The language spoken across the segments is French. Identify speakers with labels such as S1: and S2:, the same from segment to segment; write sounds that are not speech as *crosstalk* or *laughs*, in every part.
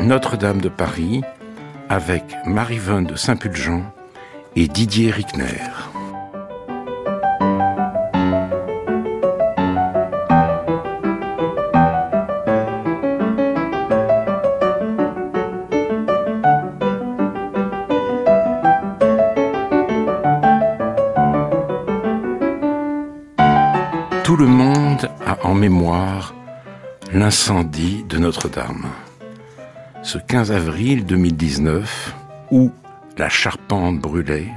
S1: Notre-Dame de Paris, avec Marie-Vonne de Saint-Pulgent et Didier Rickner. Tout le monde a en mémoire l'incendie de Notre-Dame. Ce 15 avril 2019, où la charpente brûlait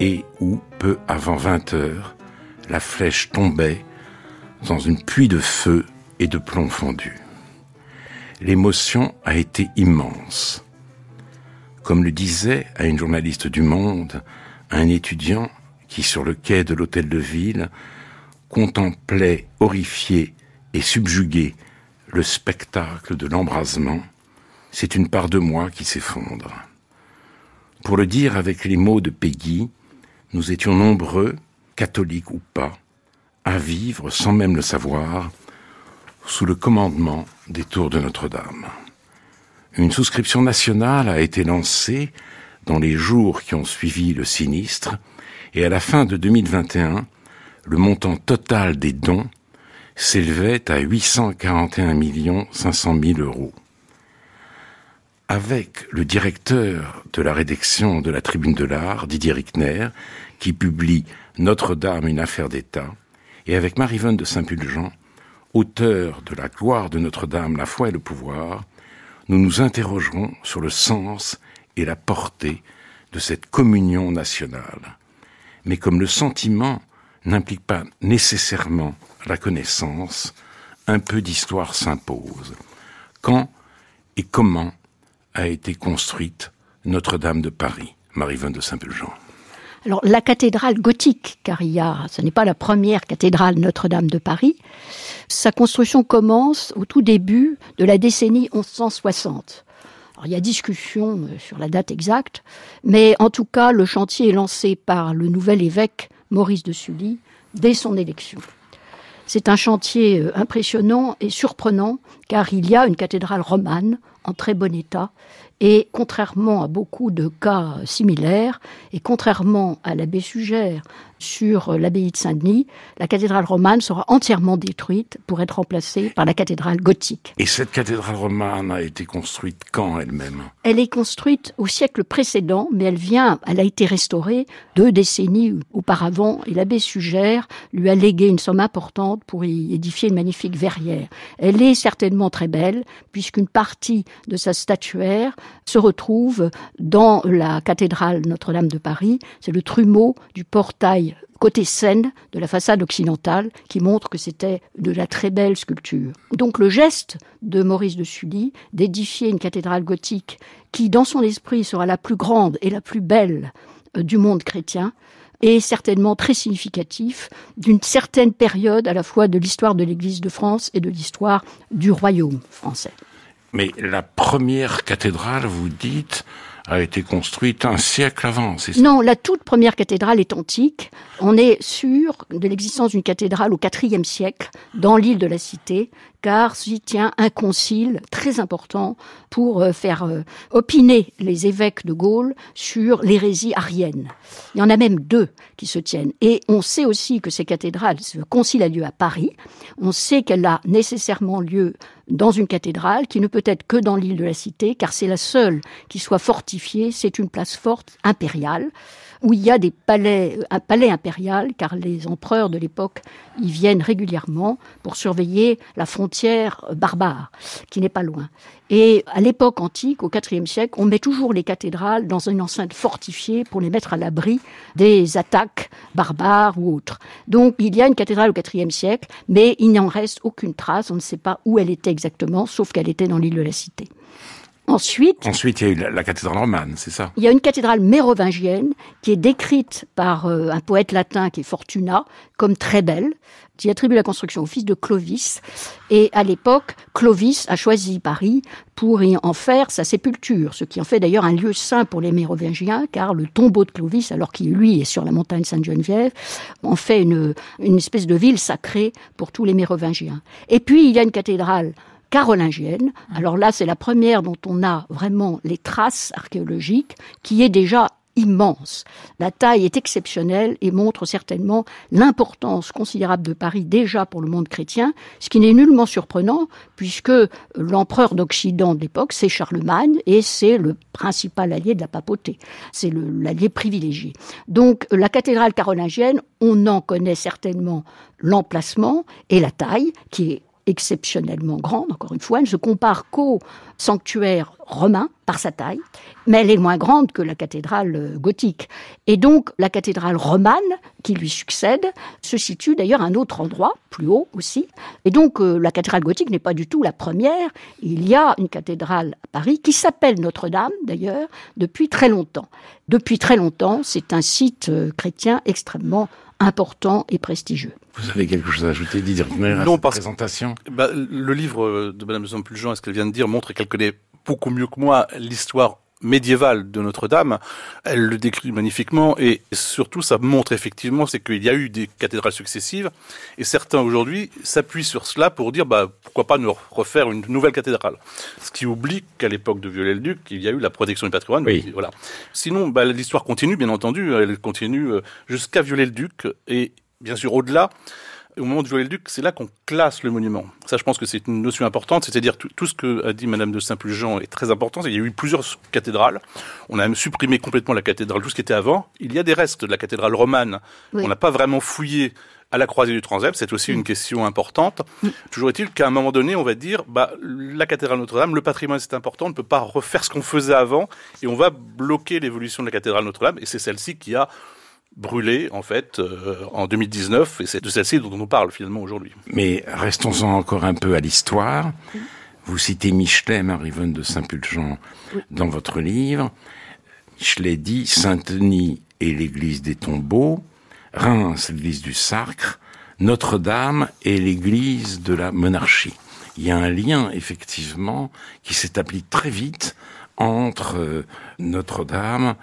S1: et où, peu avant 20 heures, la flèche tombait dans une pluie de feu et de plomb fondu. L'émotion a été immense. Comme le disait à une journaliste du Monde un étudiant qui, sur le quai de l'hôtel de ville, contemplait horrifié et subjugué le spectacle de l'embrasement, c'est une part de moi qui s'effondre. Pour le dire avec les mots de Peggy, nous étions nombreux, catholiques ou pas, à vivre, sans même le savoir, sous le commandement des tours de Notre-Dame. Une souscription nationale a été lancée dans les jours qui ont suivi le sinistre, et à la fin de 2021, le montant total des dons s'élevait à 841 500 000 euros. Avec le directeur de la rédaction de la Tribune de l'Art, Didier Rickner, qui publie Notre-Dame, une affaire d'État, et avec Marie-Vonne de Saint-Pulgent, auteur de La gloire de Notre-Dame, la foi et le pouvoir, nous nous interrogerons sur le sens et la portée de cette communion nationale. Mais comme le sentiment n'implique pas nécessairement la connaissance, un peu d'histoire s'impose. Quand et comment a été construite Notre-Dame de Paris, Marie-Vonne de Saint-Pulgent
S2: alors, la cathédrale gothique, car il y a, ce n'est pas la première cathédrale Notre-Dame de Paris, sa construction commence au tout début de la décennie 1160. Alors, il y a discussion euh, sur la date exacte, mais en tout cas, le chantier est lancé par le nouvel évêque Maurice de Sully dès son élection. C'est un chantier euh, impressionnant et surprenant car il y a une cathédrale romane en très bon état. Et contrairement à beaucoup de cas similaires, et contrairement à l'abbé Sugère sur l'abbaye de Saint-Denis, la cathédrale romane sera entièrement détruite pour être remplacée par la cathédrale gothique.
S1: Et cette cathédrale romane a été construite quand elle-même?
S2: Elle est construite au siècle précédent, mais elle vient, elle a été restaurée deux décennies auparavant, et l'abbé Sugère lui a légué une somme importante pour y édifier une magnifique verrière. Elle est certainement très belle, puisqu'une partie de sa statuaire se retrouve dans la cathédrale Notre-Dame de Paris. C'est le trumeau du portail côté Seine de la façade occidentale qui montre que c'était de la très belle sculpture. Donc le geste de Maurice de Sully d'édifier une cathédrale gothique qui dans son esprit sera la plus grande et la plus belle euh, du monde chrétien est certainement très significatif d'une certaine période à la fois de l'histoire de l'Église de France et de l'histoire du royaume français.
S1: Mais la première cathédrale, vous dites, a été construite un siècle avant,
S2: ça? Non, la toute première cathédrale est antique. On est sûr de l'existence d'une cathédrale au IVe siècle dans l'île de la Cité, car s'y tient un concile très important pour euh, faire euh, opiner les évêques de Gaulle sur l'hérésie arienne. Il y en a même deux qui se tiennent. Et on sait aussi que ces cathédrales, ce concile a lieu à Paris, on sait qu'elle a nécessairement lieu dans une cathédrale qui ne peut être que dans l'île de la Cité, car c'est la seule qui soit fortifiée, c'est une place forte impériale où il y a des palais, un palais impérial, car les empereurs de l'époque y viennent régulièrement pour surveiller la frontière barbare, qui n'est pas loin. Et à l'époque antique, au IVe siècle, on met toujours les cathédrales dans une enceinte fortifiée pour les mettre à l'abri des attaques barbares ou autres. Donc il y a une cathédrale au IVe siècle, mais il n'en reste aucune trace, on ne sait pas où elle était exactement, sauf qu'elle était dans l'île de la Cité. Ensuite,
S1: Ensuite, il y a eu la, cathédrale romane, c'est ça?
S2: Il y a une cathédrale mérovingienne qui est décrite par euh, un poète latin qui est Fortuna comme très belle, qui attribue la construction au fils de Clovis. Et à l'époque, Clovis a choisi Paris pour y en faire sa sépulture, ce qui en fait d'ailleurs un lieu saint pour les mérovingiens, car le tombeau de Clovis, alors qu'il lui est sur la montagne Sainte-Geneviève, en fait une, une espèce de ville sacrée pour tous les mérovingiens. Et puis il y a une cathédrale carolingienne. Alors là, c'est la première dont on a vraiment les traces archéologiques, qui est déjà immense. La taille est exceptionnelle et montre certainement l'importance considérable de Paris déjà pour le monde chrétien, ce qui n'est nullement surprenant puisque l'empereur d'Occident de l'époque, c'est Charlemagne et c'est le principal allié de la papauté. C'est l'allié privilégié. Donc la cathédrale carolingienne, on en connaît certainement l'emplacement et la taille qui est exceptionnellement grande, encore une fois, elle ne se compare qu'au sanctuaire romain par sa taille, mais elle est moins grande que la cathédrale euh, gothique. Et donc la cathédrale romane, qui lui succède, se situe d'ailleurs à un autre endroit, plus haut aussi. Et donc euh, la cathédrale gothique n'est pas du tout la première. Il y a une cathédrale à Paris qui s'appelle Notre-Dame, d'ailleurs, depuis très longtemps. Depuis très longtemps, c'est un site euh, chrétien extrêmement important et prestigieux.
S1: Vous avez quelque chose à ajouter, Didier à cette présentation?
S3: Bah, Le livre de Mme de Pulgent, est-ce qu'elle vient de dire, montre qu'elle connaît beaucoup mieux que moi l'histoire médiévale de Notre-Dame, elle le décrit magnifiquement et surtout ça montre effectivement c'est qu'il y a eu des cathédrales successives et certains aujourd'hui s'appuient sur cela pour dire bah pourquoi pas nous refaire une nouvelle cathédrale. Ce qui oublie qu'à l'époque de Viollet-le-Duc, il y a eu la protection du patrimoine.
S1: Oui.
S3: Voilà. Sinon bah, l'histoire continue bien entendu, elle continue euh, jusqu'à Viollet-le-Duc et bien sûr au-delà au moment de Viollet-le-Duc, c'est là qu'on classe le monument. Ça, je pense que c'est une notion importante, c'est-à-dire tout, ce que a dit Madame de Saint-Pulgent est très important. Il y a eu plusieurs cathédrales. On a même supprimé complètement la cathédrale, tout ce qui était avant. Il y a des restes de la cathédrale romane. On n'a pas vraiment fouillé à la croisée du Transept, c'est aussi une question importante. Toujours est-il qu'à un moment donné, on va dire, bah, la cathédrale Notre-Dame, le patrimoine c'est important, on ne peut pas refaire ce qu'on faisait avant, et on va bloquer l'évolution de la cathédrale Notre-Dame, et c'est celle-ci qui a brûlée en fait euh, en 2019 et c'est de celle-ci dont on nous parle finalement aujourd'hui.
S1: Mais restons-en encore un peu à l'histoire. Vous citez Michelet, Marie-Vonne de Saint-Pulgent dans votre livre. Michelet dit Saint-Denis est l'église des tombeaux, Reims l'église du Sacre, Notre-Dame est l'église de la monarchie. Il y a un lien effectivement qui s'établit très vite entre euh, Notre-Dame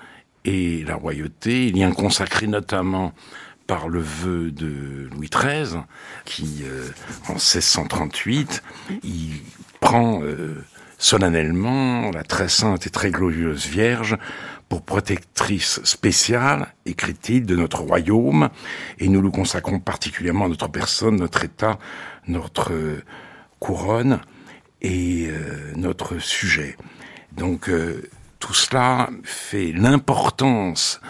S1: et la royauté, lien consacré notamment par le vœu de Louis XIII, qui, euh, en 1638, il prend euh, solennellement la très sainte et très glorieuse Vierge pour protectrice spéciale, écrit-il, de notre royaume, et nous le consacrons particulièrement à notre personne, notre État, notre euh, couronne et notre sujet. Donc tout cela fait l'importance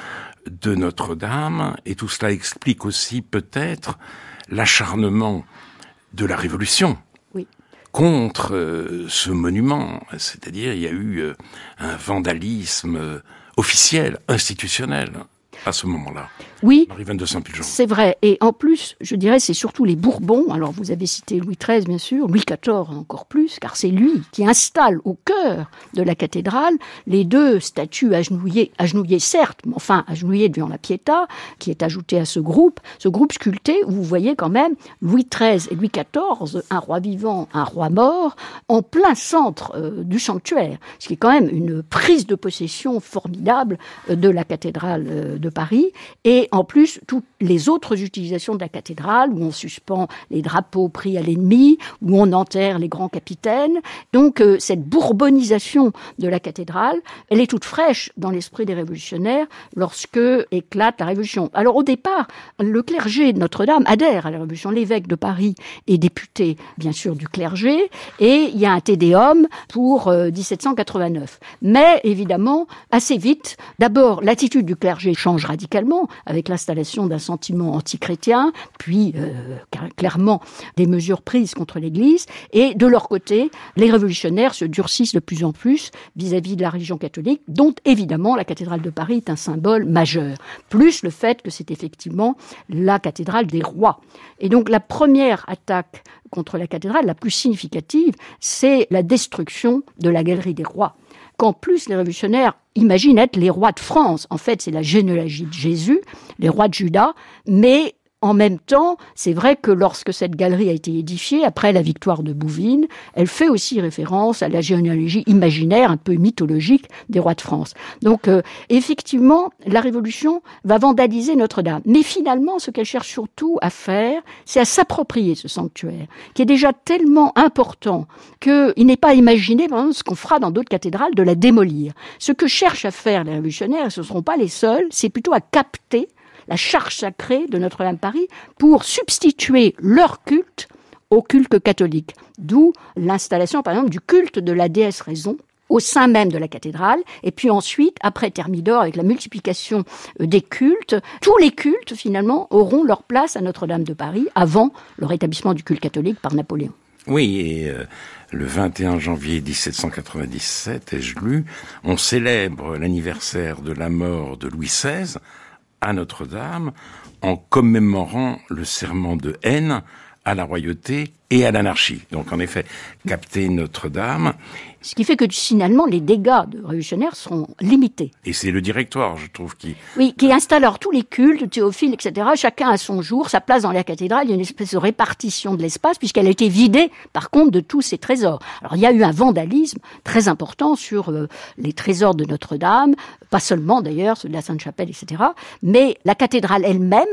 S1: de Notre-Dame et tout cela explique aussi peut-être l'acharnement de la Révolution contre euh, ce monument. C'est-à-dire il y a eu euh, un vandalisme euh, officiel, institutionnel à ce moment-là.
S2: Oui, c'est vrai. Et en plus, je dirais, c'est surtout les Bourbons. Alors, vous avez cité Louis XIII, bien sûr, Louis XIV encore plus, car c'est lui qui installe au cœur de la cathédrale les deux statues agenouillées, agenouillées certes, mais enfin agenouillées devant la Pietà, qui est ajoutée à ce groupe, ce groupe sculpté où vous voyez quand même Louis XIII et Louis XIV, un roi vivant, un roi mort, en plein centre euh, du sanctuaire, ce qui est quand même une prise de possession formidable euh, de la cathédrale euh, de Paris. Et en plus toutes les autres utilisations de la cathédrale, où on suspend les drapeaux pris à l'ennemi, où on enterre les grands capitaines. Donc euh, cette bourbonisation de la cathédrale, elle est toute fraîche dans l'esprit des révolutionnaires lorsque éclate la Révolution. Alors au départ, le clergé de Notre-Dame adhère à la Révolution. L'évêque de Paris est député, bien sûr, du clergé, et il y a un tédéum pour 1789. Euh, Mais évidemment, assez vite, d'abord, l'attitude du clergé change radicalement avec l'installation d'un sentiment antichrétien, puis euh, clairement des mesures prises contre l'Église, et de leur côté, les révolutionnaires se durcissent de plus en plus vis-à-vis de la religion catholique, dont évidemment la cathédrale de Paris est un symbole majeur, plus le fait que c'est effectivement la cathédrale des rois. Et donc la première attaque contre la cathédrale, la plus significative, c'est la destruction de la galerie des rois qu'en plus les révolutionnaires imaginent être les rois de France. En fait, c'est la généalogie de Jésus, les rois de Juda, mais En même temps, c'est vrai que lorsque cette galerie a été édifiée, après la victoire de Bouvines, elle fait aussi référence à la généalogie imaginaire, un peu mythologique des rois de France. Donc, euh, effectivement, la Révolution va vandaliser Notre-Dame. Mais finalement, ce qu'elle cherche surtout à faire, c'est à s'approprier ce sanctuaire, qui est déjà tellement important qu'il n'est pas imaginé, par exemple, ce qu'on fera dans d'autres cathédrales, de la démolir. Ce que cherchent à faire les révolutionnaires, et ce ne seront pas les seuls, c'est plutôt à capter la charge sacrée de Notre-Dame Paris pour substituer leur culte au culte catholique. D'où l'installation, par exemple, du culte de la déesse raison au sein même de la cathédrale, et puis ensuite, après Thermidor, avec la multiplication euh, des cultes, tous les cultes, finalement, auront leur place à Notre-Dame de Paris avant le rétablissement du culte catholique par Napoléon.
S1: Oui, et euh, le 21 janvier 1797, ai-je lu, on célèbre l'anniversaire de la mort de Louis XVI à Notre-Dame en commémorant le serment de haine à la royauté et à l'anarchie. Donc en effet, capter Notre-Dame.
S2: Ce qui fait que finalement, les dégâts de révolutionnaires sont limités.
S1: Et c'est le directoire, je trouve, qui...
S2: Oui, qui installe alors tous les cultes, théophiles, etc. Chacun a son jour, sa place dans la cathédrale. Il y a une espèce de répartition de l'espace, puisqu'elle a été vidée, par contre, de tous ses trésors. Alors il y a eu un vandalisme très important sur euh, les trésors de Notre-Dame, pas seulement d'ailleurs ceux de la Sainte-Chapelle, etc. Mais la cathédrale elle-même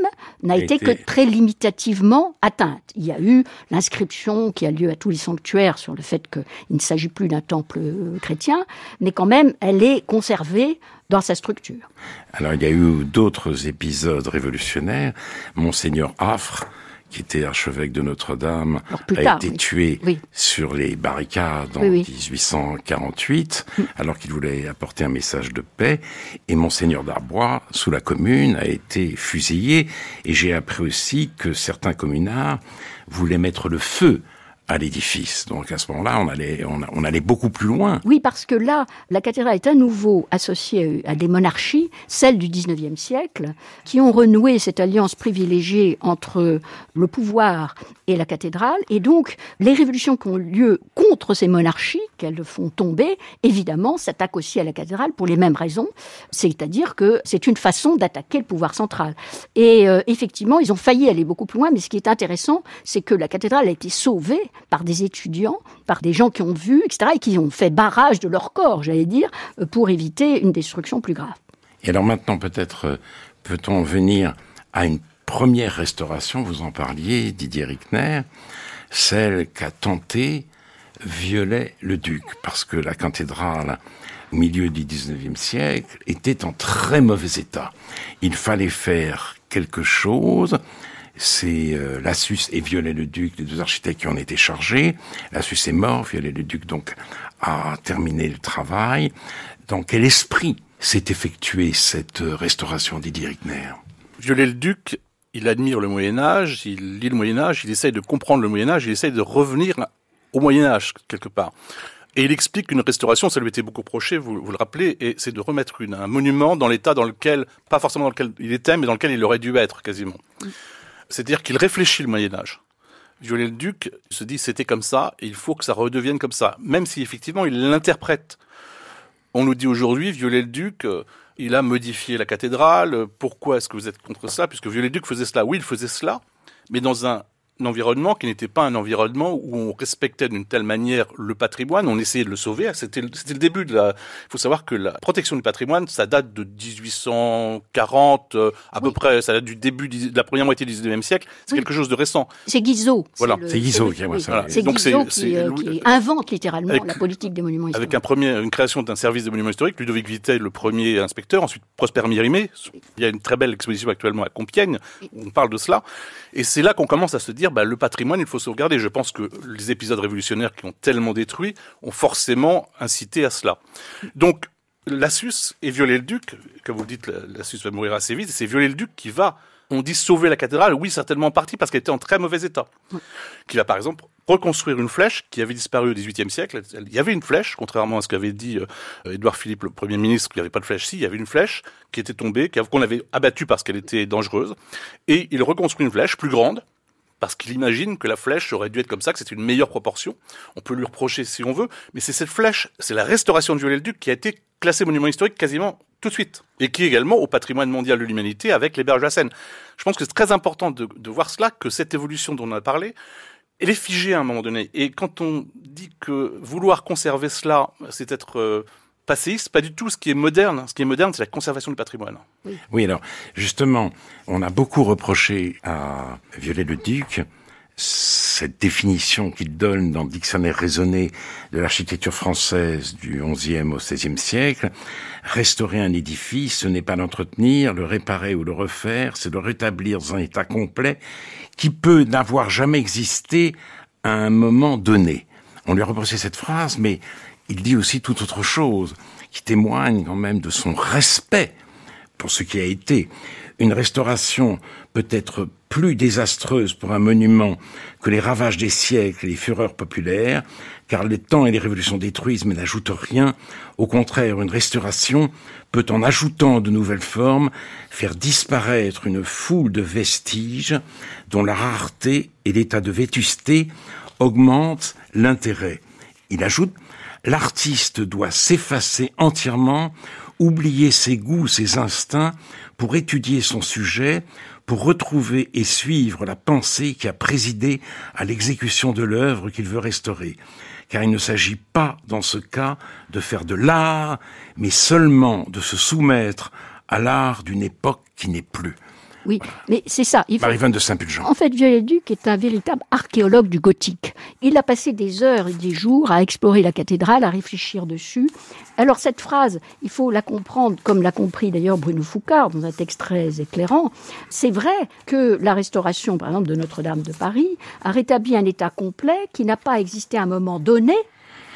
S2: n'a été que très limitativement atteinte. Il y a eu l'inscription qui a lieu à tous les sanctuaires sur le fait qu'il ne s'agit plus d'un temple euh, chrétien, mais quand même, elle est conservée dans sa structure.
S1: Alors, il y a eu d'autres épisodes révolutionnaires. Monseigneur Affre, qui était archevêque de Notre-Dame, a été tué sur les barricades en 1848, mm. alors qu'il voulait apporter un message de paix. Et Monseigneur d'Arbois, sous la Commune, a été fusillé. Et j'ai appris aussi que certains communards voulait mettre le feu à l'édifice. Donc à ce moment-là, on allait, on, allait beaucoup plus loin.
S2: Oui, parce que là, la cathédrale est à nouveau associée à des monarchies, celles du XIXe siècle, qui ont renoué cette alliance privilégiée entre le pouvoir et la cathédrale. Et donc, les révolutions qui ont lieu contre ces monarchies, qu'elles font tomber, évidemment, s'attaquent aussi à la cathédrale pour les mêmes raisons. C'est-à-dire que c'est une façon d'attaquer le pouvoir central. Et euh, effectivement, ils ont failli aller beaucoup plus loin, mais ce qui est intéressant, c'est que la cathédrale a été sauvée par des étudiants, par des gens qui ont vu, etc., et qui ont fait barrage de leur corps, j'allais dire, euh, pour éviter une destruction plus grave.
S1: Et alors maintenant, peut-être euh, peut-on venir à une première restauration, vous en parliez, Didier Rickner, celle qu'a tenté Viollet-le-Duc, parce que la cathédrale, au milieu du XIXe siècle, était en très mauvais état. Il fallait faire quelque chose, c'est euh, Lassus et Viollet-le-Duc, les deux architectes qui en étaient chargés. Lassus est mort, Viollet-le-Duc donc a terminé le travail. Dans quel esprit s'est effectuée cette euh, restauration Didier Rickner?
S3: Viollet-le-Duc, il admire le Moyen Âge, il lit le Moyen Âge, il essaye de comprendre le Moyen Âge, il essaye de revenir au Moyen Âge quelque part. Et il explique qu'une restauration, ça lui était beaucoup proché, vous, vous le rappelez, et c'est de remettre une, un monument dans l'état dans lequel, pas forcément dans lequel il était, mais dans lequel il aurait dû être quasiment. C'est-à-dire qu'il réfléchit le Moyen Âge. Viollet-le-Duc se dit c'était comme ça, et il faut que ça redevienne comme ça, même si effectivement il l'interprète. On nous dit aujourd'hui, Viollet-le-Duc, euh, il a modifié la cathédrale, pourquoi est-ce que vous êtes contre ça? Puisque Viollet-le-Duc faisait cela, oui, il faisait cela, mais dans un environnement qui n'était pas un environnement où on respectait d'une telle manière le patrimoine, on essayait de le sauver. C'était le début de la. Il faut savoir que la protection du patrimoine, ça date de 1840 euh, à peu près. Ça date du début de la première moitié du 19e siècle. C'est quelque chose de récent.
S2: C'est Guizot.
S1: Voilà. C'est Guizot qui
S2: Guizot qui, euh, qui, invente littéralement la politique des monuments historiques.
S3: Avec un premier, une création d'un service des monuments historiques, Ludovic Vitel, le premier inspecteur, ensuite Prosper Mirimé. Il y a une très belle exposition actuellement à Compiègne où on parle de cela. Et c'est là qu'on commence à se dire, bah, le patrimoine, il faut sauvegarder. Je pense que les épisodes révolutionnaires qui ont tellement détruit ont forcément incité à cela. Donc, Lassus et Viollet-le-Duc, comme vous dites, Lassus va mourir assez vite, c'est Viollet-le-Duc qui va, on dit sauver la cathédrale, oui, certainement en partie, parce qu'elle était en très mauvais état. Qui va, par exemple, reconstruire une flèche qui avait disparu au XVIIIe siècle. Il y avait une flèche, contrairement à ce qu'avait dit euh, Édouard Philippe, le Premier ministre, qu'il n'y avait pas de flèche. Si, il y avait une flèche qui était tombée, qu'on avait abattue parce qu'elle était dangereuse. Et il reconstruit une flèche plus grande, parce qu'il imagine que la flèche aurait dû être comme ça, que c'est une meilleure proportion. On peut lui reprocher si on veut, mais c'est cette flèche, c'est la restauration de Viollet-le-Duc qui a été classée monument historique quasiment tout de suite, et qui est également au patrimoine mondial de l'humanité avec les berges de la Seine. Je pense que c'est très important de, de voir cela, que cette évolution dont on a parlé, elle est figée à un moment donné. Et quand on dit que vouloir conserver cela, c'est être euh, passéiste, pas du tout. Ce qui est moderne, ce qui est moderne, c'est la conservation du patrimoine.
S1: Oui. oui, alors justement, on a beaucoup reproché à Viollet-le-Duc cette définition qu'il donne dans le dictionnaire raisonné de l'architecture française du XIe au XVIe siècle, restaurer un édifice, ce n'est pas l'entretenir, le réparer ou le refaire, c'est le rétablir dans un état complet qui peut n'avoir jamais existé à un moment donné. On lui a reproché cette phrase, mais il dit aussi toute autre chose, qui témoigne quand même de son respect pour ce qui a été. Une restauration peut être plus désastreuse pour un monument que les ravages des siècles et les fureurs populaires, car les temps et les révolutions détruisent mais n'ajoutent rien. Au contraire, une restauration peut, en ajoutant de nouvelles formes, faire disparaître une foule de vestiges dont la rareté et l'état de vétusté augmentent l'intérêt. Il ajoute l'artiste doit s'effacer entièrement, oublier ses goûts, ses instincts, pour étudier son sujet, pour retrouver et suivre la pensée qui a présidé à l'exécution de l'œuvre qu'il veut restaurer. Car il ne s'agit pas, dans ce cas, de faire de l'art, mais seulement de se soumettre à l'art d'une époque qui n'est plus.
S2: Oui, mais c'est ça.
S1: Il faut... de Saint-Pulgent.
S2: En fait, Viollet-le-Duc est un véritable archéologue du gothique. Il a passé des heures et des jours à explorer la cathédrale, à réfléchir dessus. Alors cette phrase, il faut la comprendre, comme l'a compris d'ailleurs Bruno Foucard dans un texte très éclairant. C'est vrai que la restauration, par exemple, de Notre-Dame de Paris a rétabli un état complet qui n'a pas existé à un moment donné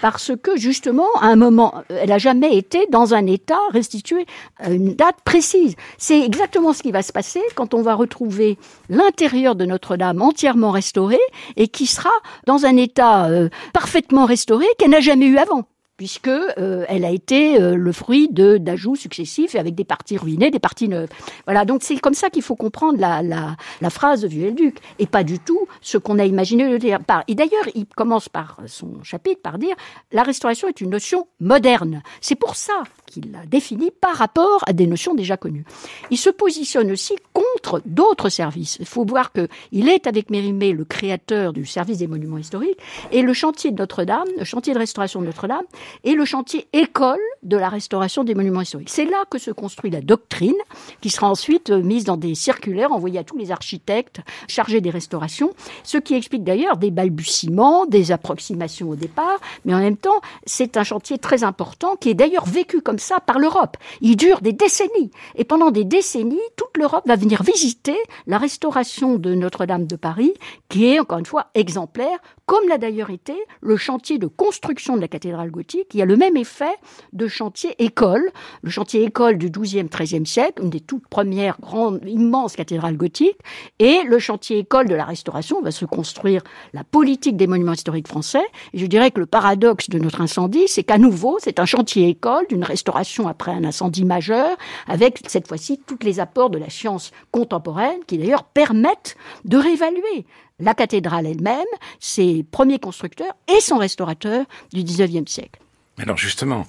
S2: parce que justement, à un moment, elle n'a jamais été dans un état restitué à une date précise. C'est exactement ce qui va se passer quand on va retrouver l'intérieur de Notre-Dame entièrement restauré et qui sera dans un état euh, parfaitement restauré qu'elle n'a jamais eu avant puisque euh, elle a été euh, le fruit de d'ajouts successifs avec des parties ruinées, des parties neuves. Voilà, donc c'est comme ça qu'il faut comprendre la, la, la phrase de Viollet-le-Duc, et pas du tout ce qu'on a imaginé de dire. Et d'ailleurs, il commence par son chapitre par dire la restauration est une notion moderne. C'est pour ça qu'il la définit par rapport à des notions déjà connues. Il se positionne aussi contre d'autres services. Il faut voir que il est avec Mérimée le créateur du service des monuments historiques et le chantier de Notre-Dame, le chantier de restauration de Notre-Dame, et le chantier école de la restauration des monuments historiques. C'est là que se construit la doctrine, qui sera ensuite euh, mise dans des circulaires envoyés à tous les architectes chargés des restaurations, ce qui explique d'ailleurs des balbutiements, des approximations au départ, mais en même temps, c'est un chantier très important qui est d'ailleurs vécu comme ça par l'Europe. Il dure des décennies, et pendant des décennies, toute l'Europe va venir visiter la restauration de Notre-Dame de Paris, qui est encore une fois exemplaire, comme l'a d'ailleurs été le chantier de construction de la cathédrale gothique qui a le même effet de chantier école, le chantier école du XIIe, XIIIe siècle, une des toutes premières grandes, immenses cathédrales gothiques, et le chantier école de la restauration va se construire la politique des monuments historiques français. Et je dirais que le paradoxe de notre incendie, c'est qu'à nouveau, c'est un chantier école d'une restauration après un incendie majeur, avec cette fois-ci tous les apports de la science contemporaine, qui d'ailleurs permettent de réévaluer la cathédrale elle-même, ses premiers constructeurs et son restaurateur du XIXe siècle.
S1: Alors justement,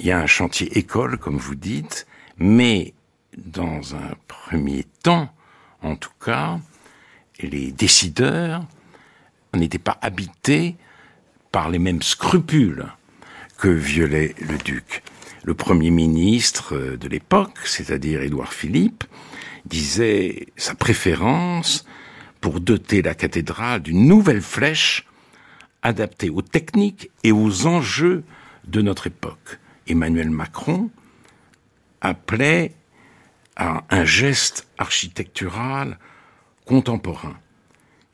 S1: il y a un chantier école, comme vous dites, mais dans un premier temps, en tout cas, les décideurs n'étaient pas habités par les mêmes scrupules que violait le duc. Le premier ministre de l'époque, c'est-à-dire Édouard Philippe, disait sa préférence pour doter la cathédrale d'une nouvelle flèche adaptée aux techniques et aux enjeux de notre époque. Emmanuel Macron appelait à un geste architectural contemporain.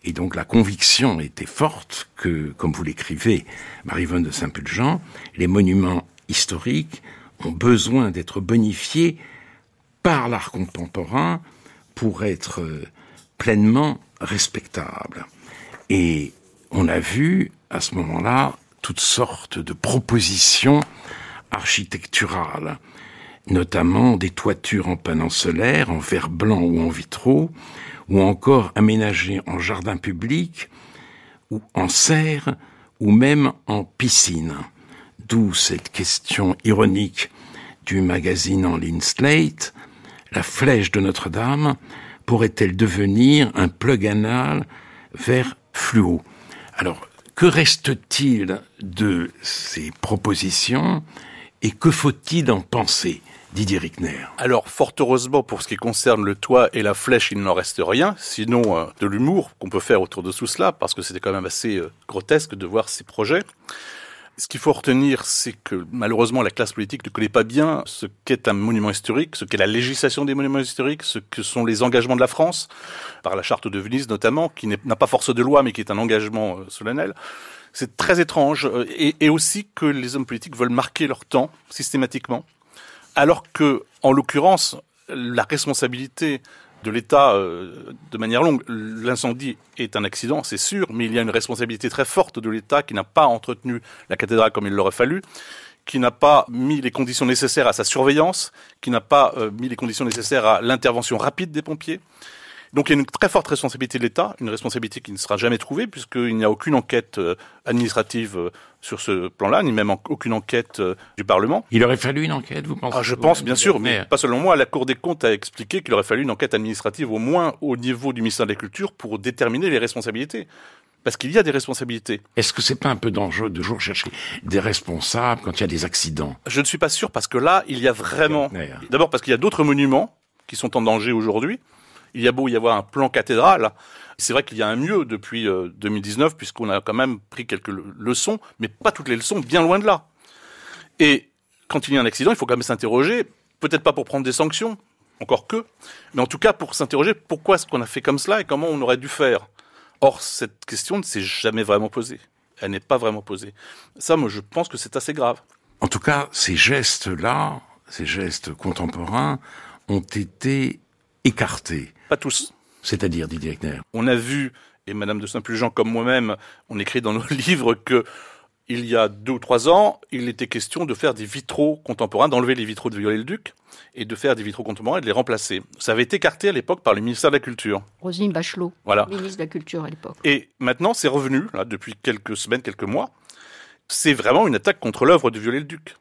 S1: Et donc la conviction était forte que, comme vous l'écrivez, Marie-Vonne de Saint-Pulgent, les monuments historiques ont besoin d'être bonifiés par l'art contemporain pour être pleinement respectables. Et on a vu à ce moment-là toutes sortes de propositions architecturales. notamment des toitures en panneaux solaires, en verre blanc ou en vitraux, ou encore aménagées en jardin public, ou en serre, ou même en piscine. D'où cette question ironique du magazine en ligne Slate, la flèche de Notre-Dame pourrait-elle devenir un plug anal vers fluo? Alors, que reste-t-il de ces propositions et que faut-il en penser Didier Rickner?
S3: Alors, fort heureusement, pour ce qui concerne le toit et la flèche, il n'en reste rien, sinon euh, de l'humour qu'on peut faire autour de tout cela, parce que c'était quand même assez euh, grotesque de voir ces projets. Ce qu'il faut retenir, c'est que malheureusement la classe politique ne connaît pas bien ce qu'est un monument historique, ce qu'est la législation des monuments historiques, ce que sont les engagements de la France, par la charte de Venise notamment, qui n'a pas force de loi mais qui est un engagement euh, solennel. C'est très étrange euh, et, et aussi que les hommes politiques veulent marquer leur temps systématiquement, alors que, en l'occurrence, la responsabilité de l'État euh, de manière longue. L'incendie est un accident, c'est sûr, mais il y a une responsabilité très forte de l'État qui n'a pas entretenu la cathédrale comme il l'aurait fallu, qui n'a pas mis les conditions nécessaires à sa surveillance, qui n'a pas euh, mis les conditions nécessaires à l'intervention rapide des pompiers. Donc il y a une très forte responsabilité de l'État, une responsabilité qui ne sera jamais trouvée puisqu'il n'y a aucune enquête euh, administrative sur ce plan-là, ni même aucune enquête euh, du Parlement.
S1: Il aurait fallu une enquête, vous pensez
S3: ah, Je pense, bien sûr, mais pas seulement moi. La Cour des comptes a expliqué qu'il aurait fallu une enquête administrative au moins au niveau du ministère de la Culture pour déterminer les responsabilités. Parce qu'il y a des responsabilités.
S1: Est-ce que c'est pas un peu dangereux de toujours chercher des responsables quand il y a des accidents?
S3: Je ne suis pas sûr parce que là, il y a vraiment. D'abord parce qu'il y a d'autres monuments qui sont en danger aujourd'hui. Il y a beau y avoir un plan cathédrale, c'est vrai qu'il y a un mieux depuis 2019 euh, puisqu'on a quand même pris quelques leçons, mais pas toutes les leçons, bien loin de là. Et quand il y a un accident, il faut quand même s'interroger, peut-être pas pour prendre des sanctions, encore que, mais en tout cas pour s'interroger pourquoi est-ce qu'on a fait comme cela et comment on aurait dû faire? Or, cette question ne s'est jamais vraiment posée. Elle n'est pas vraiment posée. Ça, moi, je pense que c'est assez grave.
S1: En tout cas, ces gestes-là, ces gestes contemporains, ont été écartés.
S3: Pas tous.
S1: C'est-à-dire, Didier Eckner
S3: On a vu, et Madame de Saint-Pulgent comme moi-même, on écrit dans nos *laughs* livres que il y a deux ou trois ans, il était question de faire des vitraux contemporains, d'enlever les vitraux de Viollet-le-Duc et de faire des vitraux contemporains et de les remplacer. Ça avait été écarté à l'époque par le ministère de la Culture.
S2: Rosine Bachelot, voilà. ministre de la Culture à l'époque.
S3: Et maintenant, c'est revenu, là, depuis quelques semaines, quelques mois. C'est vraiment une attaque contre l'œuvre de Viollet-le-Duc,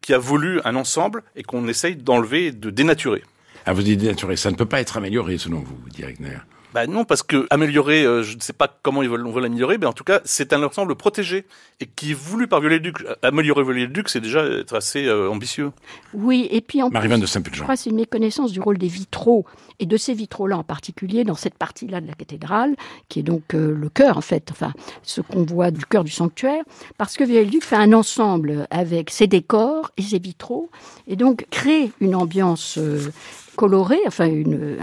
S3: qui a voulu un ensemble et qu'on essaye d'enlever, de dénaturer.
S1: Ah, vous dites dénaturer, ça ne peut pas être amélioré selon vous, Directeur
S3: bah non, parce que améliorer, euh, je ne sais pas comment ils veulent, on veut l'améliorer, mais en tout cas, c'est un ensemble protégé et qui est voulu par Viollet-le-Duc. Améliorer Viollet-le-Duc, c'est déjà être assez euh, ambitieux.
S2: Oui, et puis en
S1: plus, de Saint je
S2: crois c'est une méconnaissance du rôle des vitraux et de ces vitraux-là en particulier dans cette partie-là de la cathédrale, qui est donc euh, le cœur en fait, enfin ce qu'on voit du cœur du sanctuaire, parce que Viollet-le-Duc fait un ensemble avec ses décors et ses vitraux et donc crée une ambiance coloré, enfin une,